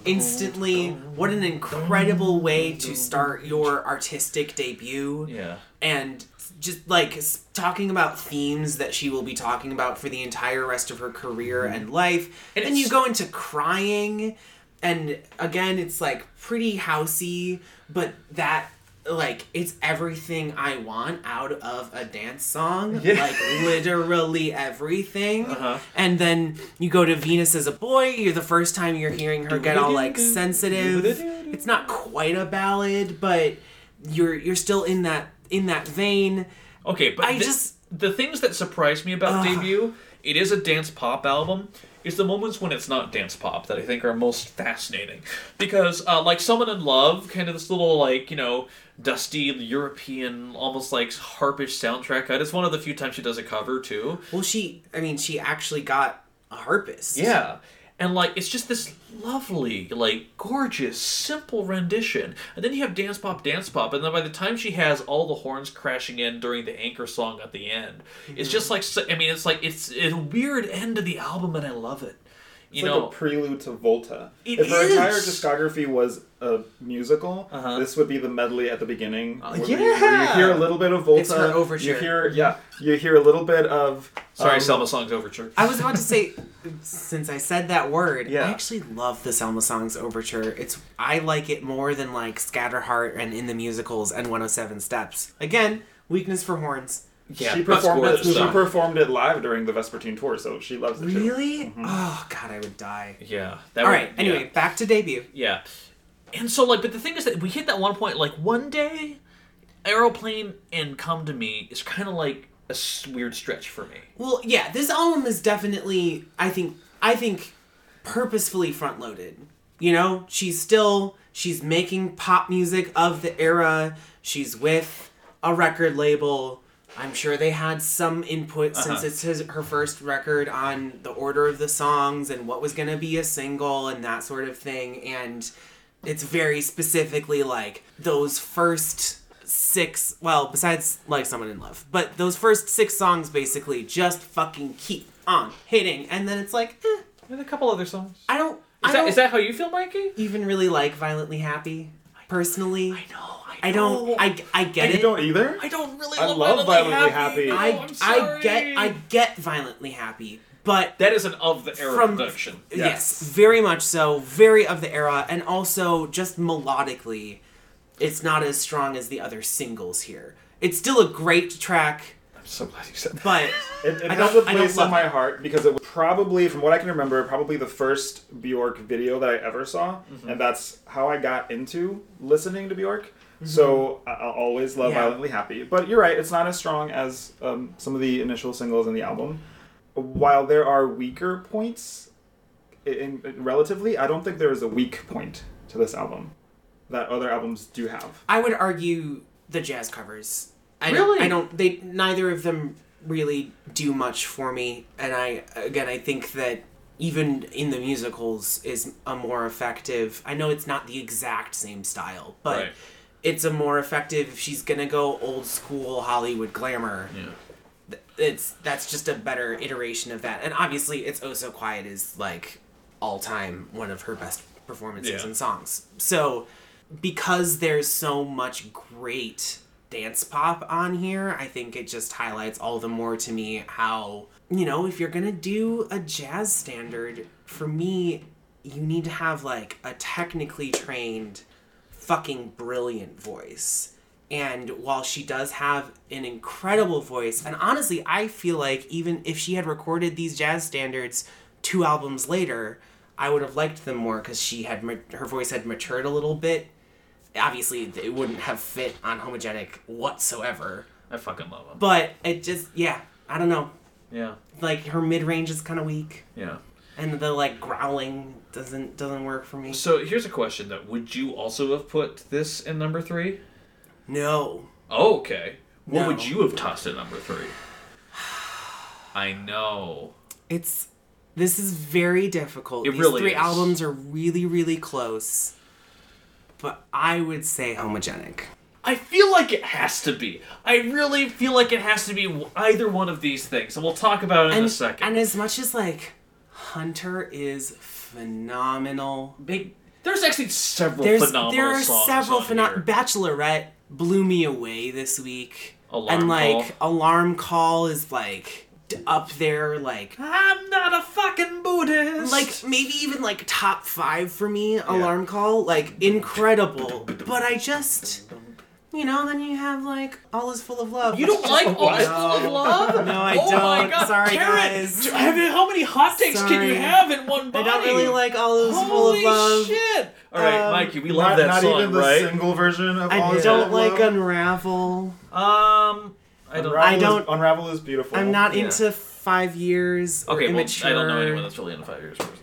instantly. What an incredible way to start your artistic debut. Yeah. and just like talking about themes that she will be talking about for the entire rest of her career and life And and, you go into crying and again it's like pretty housey but that like it's everything i want out of a dance song Yeah. like literally everything Uh-huh. and then you go to venus as a boy you're the first time you're hearing her get all like sensitive it's not quite a ballad but you're you're still in that in that vein Okay, but I the, just- the things that surprised me about Ugh. debut, it is a dance pop album. Is the moments when it's not dance pop that I think are most fascinating, because uh, like "Someone in Love," kind of this little like you know dusty European, almost like harpish soundtrack. It's one of the few times she does a cover too. well she i mean she actually got a harpist Yeah. And like it's just this lovely, like gorgeous, simple rendition. And then you have dance pop, dance pop, and then by the time she has all the horns crashing in during the anchor song at the end, it's mm-hmm. just like I mean, it's like it's a weird end to the album, and I love it. You It's know, like a prelude to Volta. It if her entire discography was a musical, Uh-huh. this would be the medley at the beginning. where you- yeah! where you hear a little bit of Volta. It's her overture. You hear, yeah, you hear a little bit of. sorry, um, Selma Song's Overture. i was about to say since i said that word Yeah. i actually love the selma songs overture it's i like it more than like scatterheart and in the musicals and 107 steps again weakness for horns Yeah, she performed it. She song. performed it live during the Vespertine tour, so she loves it too. really mm-hmm. oh god i would die Yeah. That all would- right anyway yeah. back to debut Yeah. And so like but the thing is that we hit that one point like one day Aeroplane and Come to Me is kind of like a weird stretch for me. Well, yeah, this album is definitely I think I think purposefully front loaded. You know, she's still she's making pop music of the era. She's with a record label. I'm sure they had some input since Uh-huh. it's his, her first record on the order of the songs and what was going to be a single and that sort of thing and it's very specifically like those first six well besides like someone in love but those first six songs basically just fucking keep on hitting and then it's like eh, With a couple other songs. i don't Is i that, don't is that how you feel, Mikey? even really like violently happy personally I know. i don't i i get it. You don't either. I don't really I love, love Violently Violently Happy. Happy. No, I, I'm I sorry. get I get violently happy, but That is an of the era From- production. yes. Yes. very much so, very of the era, and also just melodically, it's not as strong as the other singles here. It's still a great track, I'm so glad you said that. but It, it has a place in my it. heart because it was probably, from what I can remember, probably the first Bjork video that I ever saw, Mm-hmm. and that's how I got into listening to Bjork. So I- I'll always love Mm-hmm. Yeah. Violently Happy. But you're right, it's not as strong as um, some of the initial singles in the album. While there are weaker points, in, in- relatively, I don't think there is a weak point to this album that other albums do have. I would argue the jazz covers. I Really? Don't, I don't. They neither of them really do much for me, and I again I think that even in the musicals is a more effective. I know it's not the exact same style, but Right. it's a more effective if she's gonna go old school Hollywood glamour. Yeah. It's that's just a better iteration of that. And obviously, it's Oh So Quiet is like all time one of her best performances Yeah. and songs. So because there's so much great dance pop on here, I think it just highlights all the more to me how, you know, if you're gonna do a jazz standard, for me, you need to have like a technically trained, fucking brilliant voice. And while she does have an incredible voice, and honestly, I feel like even if she had recorded these jazz standards two albums later, I would have liked them more because she had her voice had matured a little bit. Obviously, it wouldn't have fit on homogenic whatsoever. I fucking love him. But it just, yeah, I don't know. Yeah. Like her mid range is kind of weak, Yeah. and the like growling doesn't doesn't work for me. So here's a question though. Would you also have put this in number three? No, Oh, okay. What No. would you have tossed at number three? I know. it's this is very difficult. It These really three is. albums are really really close, but I would say homogenic. I feel like it has to be. I really feel like it has to be either one of these things, and we'll talk about it in a second. and as much as like Hunter is phenomenal, Big. There's actually several there's phenomenal there are several phenomenal. Bachelorette blew me away this week, Alarm and like Call. Alarm Call is like up there, like I'm not a fucking Buddhist. like maybe even like top five for me. Alarm Call, like incredible, but I just. You know, then you have like all is full of love. you don't like All is Full of Love? No, I oh My don't. God. Sorry, Karen, guys. d- have how many hot takes can you have in one book? I don't really like all is full of love. Holy shit! All right, Um, Mikey, we love Not, that not song, even the right? single version of I All Is don't Full of like Love? Unravel. Um, I don't. Unravel I is- don't- Unravel is beautiful. I'm not Yeah. into five years. Okay, well, immature. I don't know anyone that's really into five years. personally.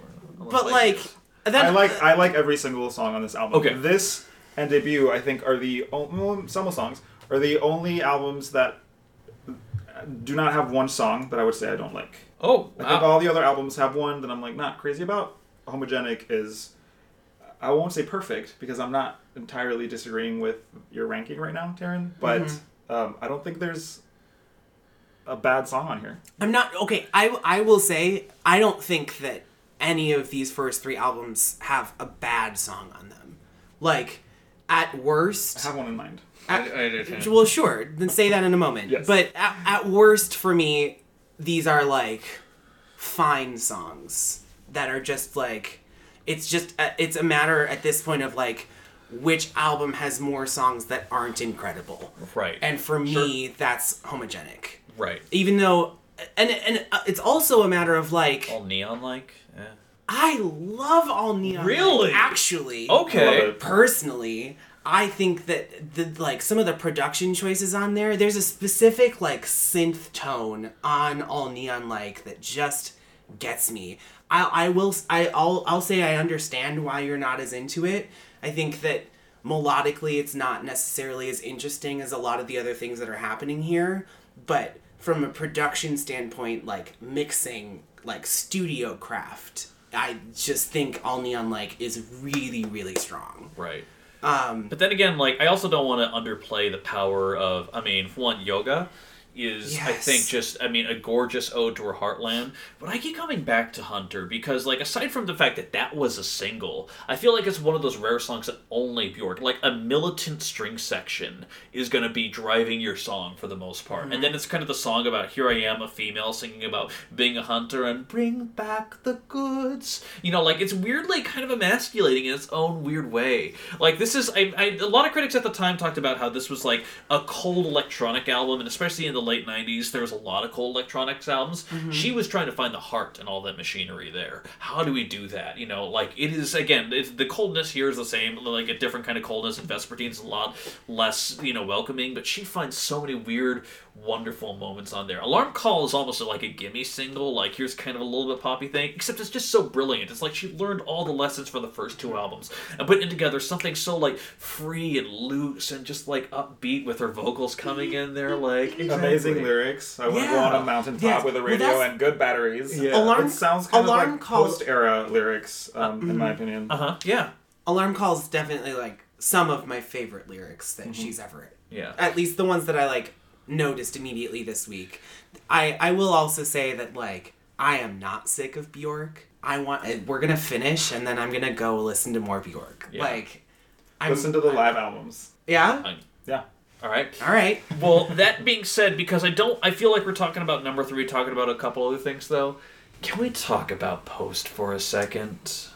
But like, is. then I like I like every single song on this album. Okay. This and debut, I think, are the o- well, some of songs are the only albums that do not have one song that I would say I don't like. oh, I think all the other albums have one that I'm like not crazy about. Homogenic is, I won't say perfect because I'm not entirely disagreeing with your ranking right now, Taran. But Mm-hmm. Um, I don't think there's a bad song on here. I'm not okay. I I will say I don't think that any of these first three albums have a bad song on them. Like, at worst, I have one in mind. I, I understand. Well, sure. Then say that in a moment. Yes. But at, at worst, for me, these are like fine songs that are just like it's just uh, it's a matter at this point of like which album has more songs that aren't incredible. Right. And for me, that's homogenic. right. Even though and and uh, it's also a matter of like All neon like. Yeah. I love all neon. Really? Actually. Okay. Personally, I think that the like some of the production choices on there, there's a specific like synth tone on all neon like that just gets me. I I will I I'll I'll say I understand why you're not as into it. I think that melodically it's not necessarily as interesting as a lot of the other things that are happening here, but from a production standpoint, like mixing, like studio craft, I just think All Neon Like is really, really strong. Right. Um, But then again, like I also don't want to underplay the power of. I mean, for one, yoga is I think just I mean a gorgeous ode to her heartland. But I keep coming back to Hunter because like aside from the fact that that was a single, I feel like it's one of those rare songs that only Bjork, like a militant string section, is gonna be driving your song for the most part. And mm-hmm. then it's kind of the song about here I am, a female singing about being a hunter and bring back the goods. You know, like it's weirdly kind of emasculating in its own weird way. Like this is I, I a lot of critics at the time talked about how this was like a cold electronic album, and especially in the late '90s, there was a lot of cold electronics albums. Mm-hmm. She was trying to find the heart and all that machinery there. How do we do that? You know, like it is again, it's, the coldness here is the same, like a different kind of coldness. And Vespertine's a lot less, you know, welcoming, but she finds so many weird, wonderful moments on there. Alarm Call is almost like a gimme single. Like here's kind of a little bit poppy thing, except it's just so brilliant. It's like she learned all the lessons from the first two albums and put it together something so like free and loose and just like upbeat with her vocals coming in there, like Amazing lyrics. I want to go on a mountaintop Yes. with a radio that's- and good batteries. Yeah. Alarm- it sounds kind Alarm of like Call- post-era lyrics, um, in my opinion. Uh huh. Yeah. Alarm calls definitely like some of my favorite lyrics that she's ever written. Yeah. At least the ones that I like noticed immediately this week. I I will also say that like I am not sick of Bjork. I want uh, we're gonna finish and then I'm gonna go listen to more Bjork. Yeah. Like, I'm, Listen to the live albums. Yeah. Fine. Yeah. All right. All right. Well, that being said, because I don't, I feel like we're talking about number three, talking about a couple other things though. Can we talk about Post for a second?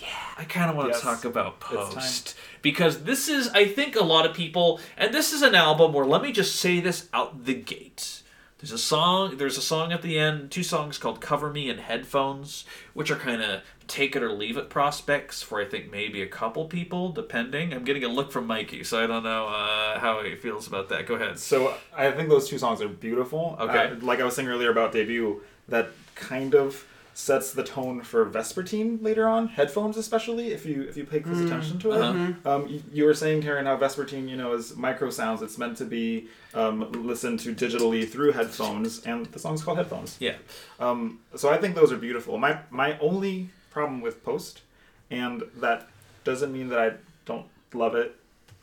Yeah. I kind of want to Yes. talk about Post because this is, I think, a lot of people, and this is an album where let me just say this out the gate. There's a song. There's a song at the end. Two songs called "Cover Me" and "Headphones," which are kind of take it or leave it prospects for I think maybe a couple people, depending. I'm getting a look from Mikey, so I don't know uh, how he feels about that. Go ahead. So I think those two songs are beautiful. Okay. Uh, like I was saying earlier about debut, that kind of sets the tone for Vespertine later on. Headphones, especially if you if you pay close attention to it. Uh-huh. Um, you, you were saying, Taran, how Vespertine, you know, is micro sounds. It's meant to be um, listened to digitally through headphones, and the song's called Headphones. Yeah. Um, so I think those are beautiful. My my only problem with Post, and that doesn't mean that I don't love it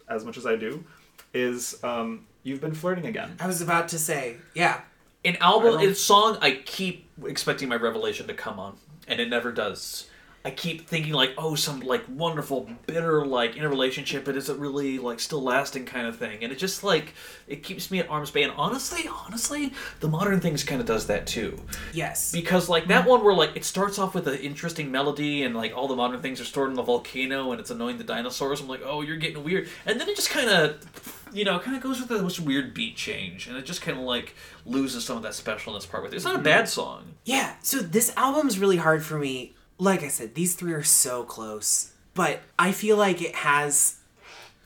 as much as I do, is um, you've been flirting again. I was about to say, yeah. An album, don't- a song, I keep expecting my revelation to come on, and it never does. I keep thinking like, oh, some like wonderful, bitter like in a relationship, but is it really like still lasting kind of thing? And it just like it keeps me at arm's bay. And honestly, honestly, the modern things kind of does that too. Yes. because like that mm-hmm. one where like it starts off with an interesting melody and like all the modern things are stored in the volcano and it's annoying the dinosaurs i'm like oh you're getting weird and then it just kind of you know kind of goes with this weird beat change and it just kind of like loses some of that specialness part with it it's not a mm-hmm. bad song Yeah, so this album's really hard for me. Like I said, these three are so close, but I feel like it has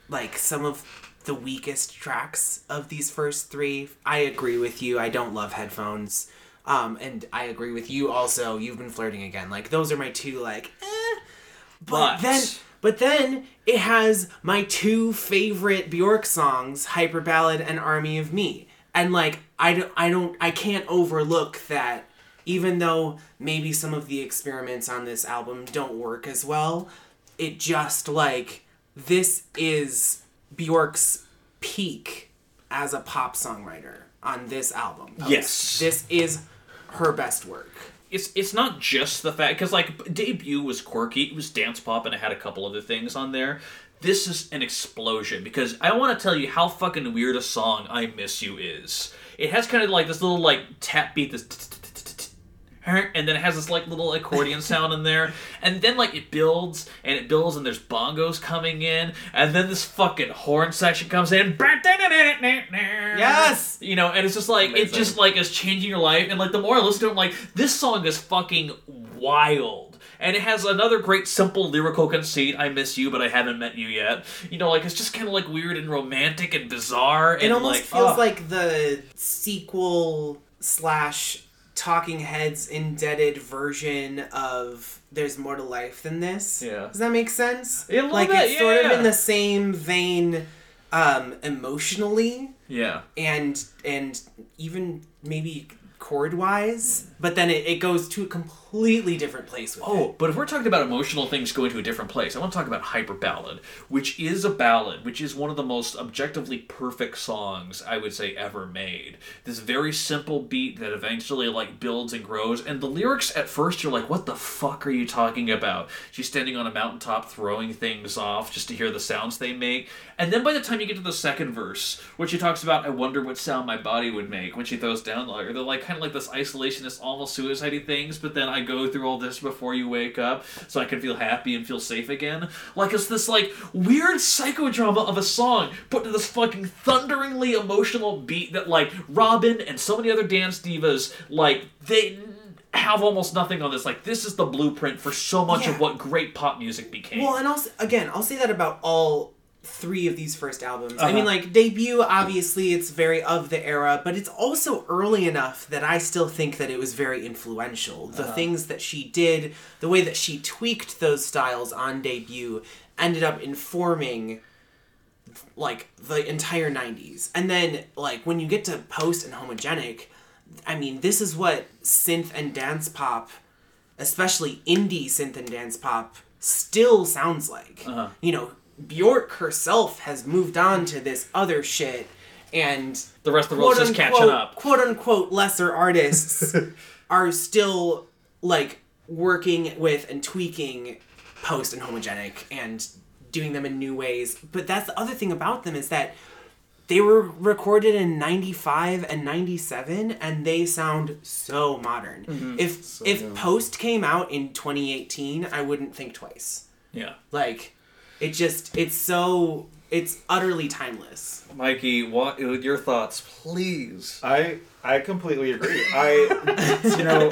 like some of the weakest tracks of these first three. I agree with you. I don't love headphones. Um, and I agree with you also. You've been flirting again. Like those are my two like eh. But But- then but then it has my two favorite Bjork songs, Hyperballad and Army of Me. And like I don't I don't I can't overlook that even though maybe some of the experiments on this album don't work as well, it just like this is Bjork's peak as a pop songwriter on this album. Yes. This is her best work. it's it's not just the fact because like debut was quirky it was dance pop and it had a couple other things on there this is an explosion because i want to tell you how fucking weird a song i miss you is it has kind of like this little like tap beat this and then it has this like little accordion sound in there. And then like it builds and it builds and there's bongos coming in. And then this fucking horn section comes in. Yes! you know and it's just like it just like is changing your life. And like the more i listen to it i'm like this song is fucking wild. And it has another great simple lyrical conceit i miss you but i haven't met you yet. You know like it's just kind of like weird and romantic and bizarre and it almost like feels ugh. like the sequel slash talking heads indebted version of there's more to life than this Yeah. does that make sense Yeah, like bit, it's sort yeah. of in the same vein um emotionally yeah and and even maybe chord wise but then it, it goes to a completely different place with Oh, it but if we're talking about emotional things going to a different place, I want to talk about Hyperballad, which is a ballad, which is one of the most objectively perfect songs I would say ever made. This very simple beat that eventually like builds and grows, and the lyrics at first you're like, what the fuck are you talking about? She's standing on a mountaintop throwing things off just to hear the sounds they make, and then by the time you get to the second verse, where she talks about, I wonder what sound my body would make when she throws down, like they're like kind of like this isolationist, almost suicidey things, but then I go through all this before you wake up so I can feel happy and feel safe again. Like it's this like weird psychodrama of a song put to this fucking thunderingly emotional beat that like Robyn and so many other dance divas like they have almost nothing on this. Like this is the blueprint for so much of what great pop music became. Well, and also again, I'll say that about all three of these first albums. I Uh-huh. mean, like debut, obviously, it's very of the era, but it's also early enough that I still think that it was very influential. The things that she did, the way that she tweaked those styles on debut, ended up informing like the entire 90s. And then like when you get to post and homogenic, I mean, this is what synth and dance pop, especially indie synth and dance pop, still sounds like. Uh-huh. You know, Bjork herself has moved on to this other shit, and The rest of the world's just catching up. Quote unquote lesser artists are still like working with and tweaking post and homogenic and doing them in new ways. But that's the other thing about them is that they were recorded in 95 and 97 and they sound so modern. Mm-hmm. If if post came out in 2018, I wouldn't think twice. Yeah. Like it just it's so it's utterly timeless. Mikey, what your thoughts, please? I I completely agree. I you know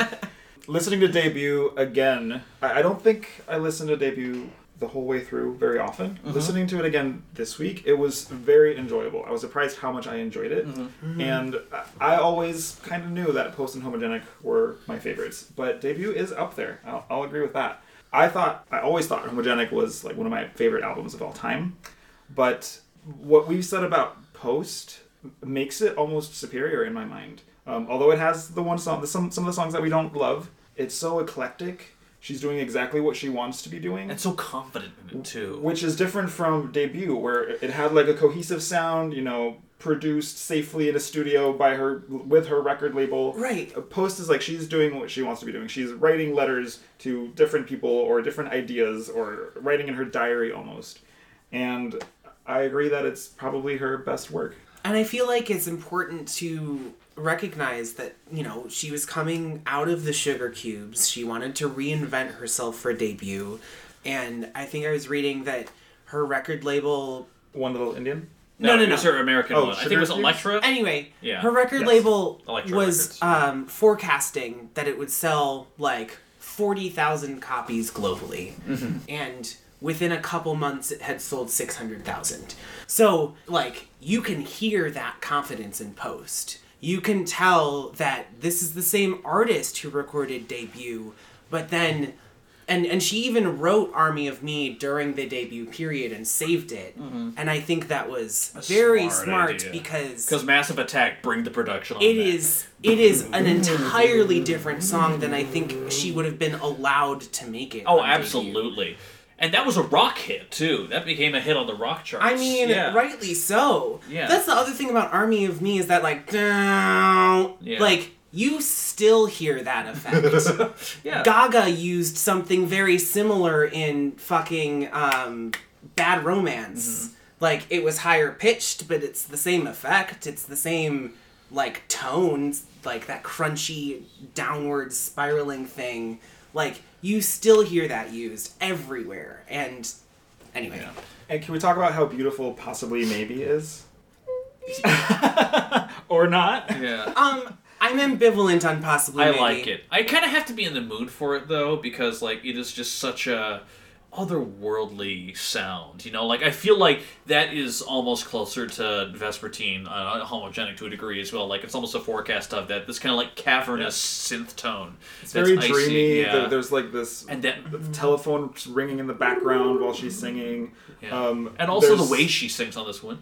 listening to debut again. I, I don't think I listened to debut the whole way through very often. Mm-hmm. Listening to it again this week, it was very enjoyable. I was surprised how much I enjoyed it, mm-hmm. Mm-hmm. and I- I always kind of knew that Post and Homogenic were my favorites. But debut is up there. I'll, I'll agree with that. I thought I always thought Homogenic was like one of my favorite albums of all time, but what we've said about Post makes it almost superior in my mind. Um, although it has the one song, the, some some of the songs that we don't love, it's so eclectic. She's doing exactly what she wants to be doing, And so confident in it too. which is different from debut, where it had like a cohesive sound. You know, produced safely in a studio by her with her record label. Right. Post is like she's doing what she wants to be doing. She's writing letters to different people or different ideas or writing in her diary almost. And I agree that it's probably her best work. And I feel like it's important to recognize that, you know, she was coming out of the Sugarcubes. She wanted to reinvent herself for debut. And I think I was reading that her record label. One little Indian. No, no, it was no. her American Oh, one. I think it was Cubes? Elektra. Anyway, Yeah. her record Yes. label Elektra was um, forecasting that it would sell like 40,000 copies globally. Mm-hmm. And within a couple months, it had sold 600,000. So, like, you can hear that confidence in post. You can tell that this is the same artist who recorded debut, but then. And, and she even wrote Army of Me during the debut period and saved it. And I think that was very Mm-hmm. smart smart because Because Massive Attack bring the production on it is it is an entirely different song than I think she would have been allowed to make it. Oh, on debut. absolutely. And that was a rock hit too. That became a hit on the rock charts. I mean, yeah. rightly so. Yeah. That's the other thing about Army of Me is that like, Yeah. like you still hear that effect. Yeah. Gaga used something very similar in fucking um, Bad Romance. Mm-hmm. Like it was higher pitched, but it's the same effect. It's the same like tones, like that crunchy downward spiraling thing. Like you still hear that used everywhere. And anyway, Yeah. And can we talk about how beautiful possibly maybe is? or not? Yeah. um, I'm ambivalent on possibly. I maybe. like it. I kind of have to be in the mood for it though, because like it is just such a otherworldly sound. You know, like I feel like that is almost closer to Vespertine, uh, homogenic to a degree as well. Like it's almost a forecast of that. This kind of like cavernous synth tone. It's very dreamy. Yeah. There- There's like this and that. telephone ringing in the background while she's singing. Yeah. Um, and also the way she sings on this one.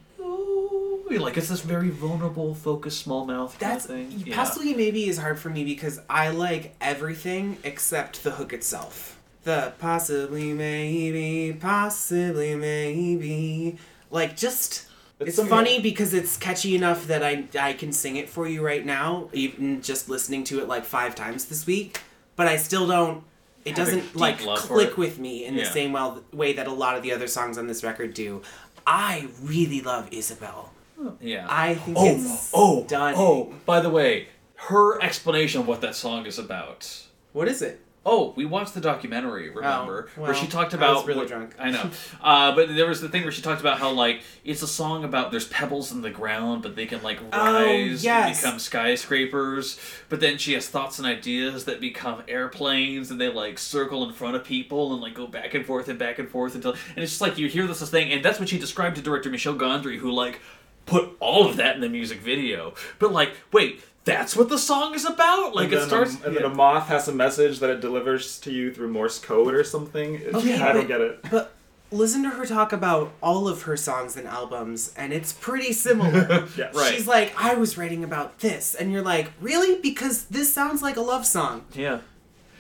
Ooh, like it's this very vulnerable, focused, small mouth kind That's of thing. Yeah. possibly maybe is hard for me because I like everything except the hook itself. The possibly maybe possibly maybe like just It's it's, funny because it's catchy enough that I I can sing it for you right now even just listening to it like 5 times this week but I still don't it doesn't like click it. with me in Yeah. the same well, way that a lot of the other songs on this record do. I really love Isabel. Yeah. I think oh, it's oh, stunning. oh, by the way, her explanation of what that song is about. What is it? Oh, we watched the documentary, remember? Oh, where she well, talked I about. was really what- drunk. I know. Uh, but there was the thing where she talked about how, like, it's a song about there's pebbles in the ground, but they can, like, Oh, rise yes. and become skyscrapers. But then she has thoughts and ideas that become airplanes, and they, like, circle in front of people and, like, go back and forth and back and forth until. And it's just like you hear this thing, and that's what she described to director Michel Gondry, who, like, put all of that in the music video. But, like, wait. That's what the song is about. Like and it starts, a, and then a moth has a message that it delivers to you through Morse code or something. Okay, I don't but- get it. But listen to her talk about all of her songs and albums, and it's pretty similar. Yes. Right. She's like, I was writing about this, and you're like, really? Because this sounds like a love song. yeah.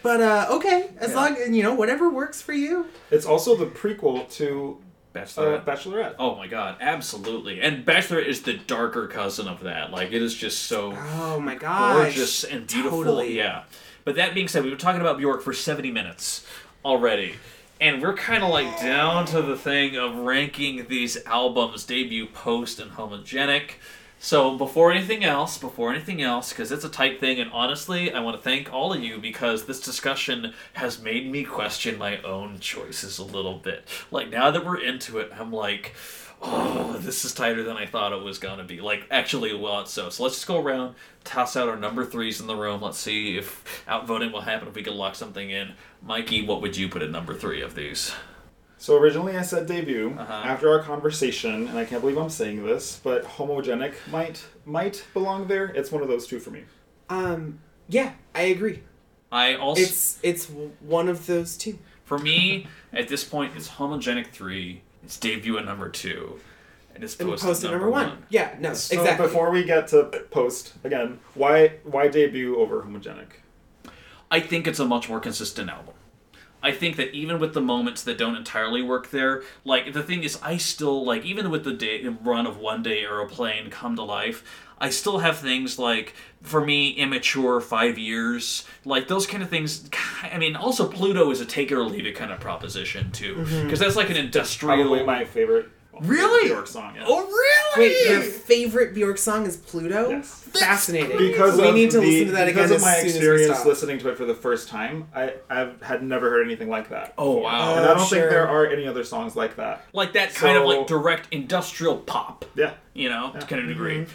But uh, okay, as Yeah. long you know whatever works for you. It's also the prequel to Uh, Bachelorette. Bachelorette. Oh my god, absolutely. And Bachelorette is the darker cousin of that. Like it is just so Oh my gosh. gorgeous and beautiful. Totally. Yeah. But that being said, we've been talking about Bjork for 70 minutes already. And we're kind of like down to the thing of ranking these albums debut, post, and homogenic. So before anything else, before anything else, because it's a tight thing, and honestly, I want to thank all of you because this discussion has made me question my own choices a little bit. Like now that we're into it, I'm like, oh, this is tighter than I thought it was gonna be. Like actually, well, it's so. So let's just go around, toss out our number threes in the room. Let's see if outvoting will happen. If we can lock something in, Mikey, what would you put at number three of these? So originally I said debut. Uh-huh. After our conversation, and I can't believe I'm saying this, but homogenic might might belong there. It's one of those two for me. Um, yeah, I agree. I also It's it's one of those two. For me, at this point, it's homogenic three. It's debut at number two, and it's And post, post at at number one. one. Yeah, no, So exactly. before we get to post again, why why debut over homogenic? I think it's a much more consistent album. I think that even with the moments that don't entirely work there, like the thing is, I still like even with the day run of One Day Aeroplane come to life. I still have things like, for me, immature five years, like those kind of things. I mean, also Pluto is a take it or leave it kind of proposition too, mm-hmm. because that's like an industrial. Probably my favorite. Really? Bjork song. Yeah. Oh really? Wait, your favorite Bjork song is Pluto? Yes. Fascinating. because we need to the, listen to that again. because again of my as soon as we experience listening to it for the first time. I I've, had never heard anything like that. Oh before. wow! And I Oh, don't sure. think there are any other songs like that. like that kind of like direct industrial pop. Yeah. you know, to kind of degree. Mm-hmm.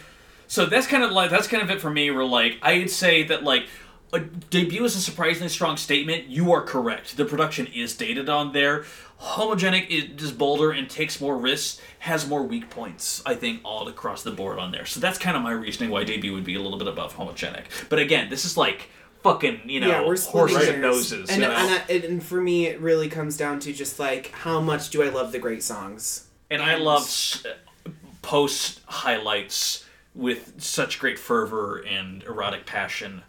So that's kind of like that's kind of it for me. Where like I'd say that like a debut is a surprisingly strong statement. You are correct. The production is dated on there. Homogenic is bolder and takes more risks. Has more weak points. I think all across the board on there. So that's kind of my reasoning why debut would be a little bit above homogenic. But again, this is like fucking you know yeah, we're horses and noses. And, you know? and, I, and for me, it really comes down to just like how much do I love the great songs? and I love post highlights with such great fervor and erotic passion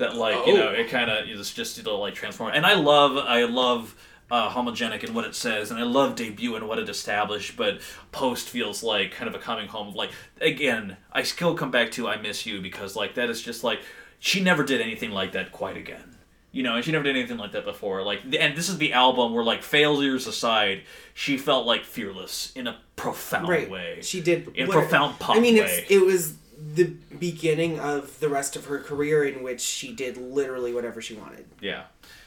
that like you Oh. know it kind of is just it'll like transform. And I love I love uh, homogenic and what it says, and I love debut and what it established. But post feels like kind of a coming home of like again. I still come back to I miss you because like that is just like she never did anything like that quite again. You know, and she never did anything like that before. Like, and this is the album where, like, failures aside, she felt like fearless in a profound right. way. She did in what- profound pop I mean, it was the beginning of the rest of her career in which she did literally whatever she wanted. yeah.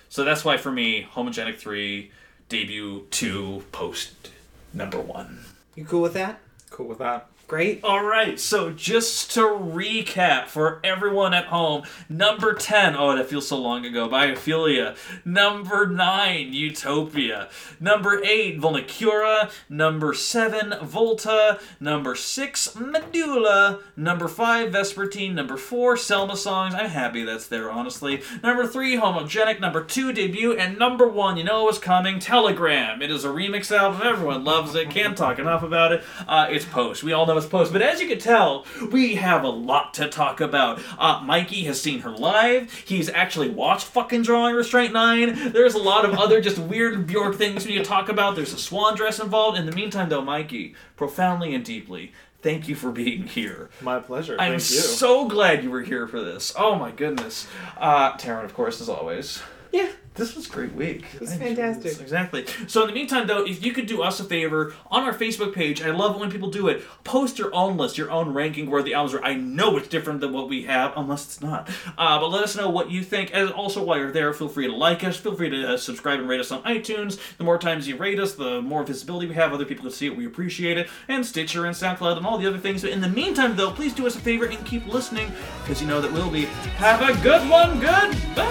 So that's why for me, homogenic three, debut two, post number one. You cool with that? Cool with that. Great. All right, so just to recap for everyone at home, number 10, oh, that feels so long ago, Biophilia. Number 9, Utopia. Number 8, Vulnicura. Number 7, Volta. Number 6, Medulla. Number 5, Vespertine. Number 4, Selma Songs. I'm happy that's there, honestly. Number 3, Homogenic. Number 2, Debut. And number 1, you know what's coming, Telegram. It is a remix album. Everyone loves it. Can't talk enough about it. Uh, it's Post. We all know Post. But as you can tell, we have a lot to talk about. Uh, Mikey has seen her live. He's actually watched fucking Drawing Restraint 9. There's a lot of other just weird Bjork things we need to talk about. There's a swan dress involved. In the meantime, though, Mikey, profoundly and deeply, thank you for being here. My pleasure. I'm Thank you. so glad you were here for this. Oh my goodness. Uh, Taran, of course, as always. Yeah. This was a great week. It was fantastic. Exactly. So in the meantime, though, if you could do us a favor on our Facebook page, I love it when people do it. Post your own list, your own ranking where the albums are. I know it's different than what we have, unless it's not. Uh, but let us know what you think. And also, while you're there, feel free to like us. Feel free to uh, subscribe and rate us on iTunes. The more times you rate us, the more visibility we have. Other people can see it. We appreciate it. And Stitcher and SoundCloud and all the other things. But in the meantime, though, please do us a favor and keep listening because you know that we'll be. Have a good one. Goodbye.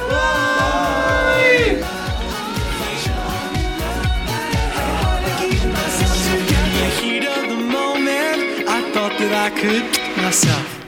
the heat of the moment, I thought that I could myself.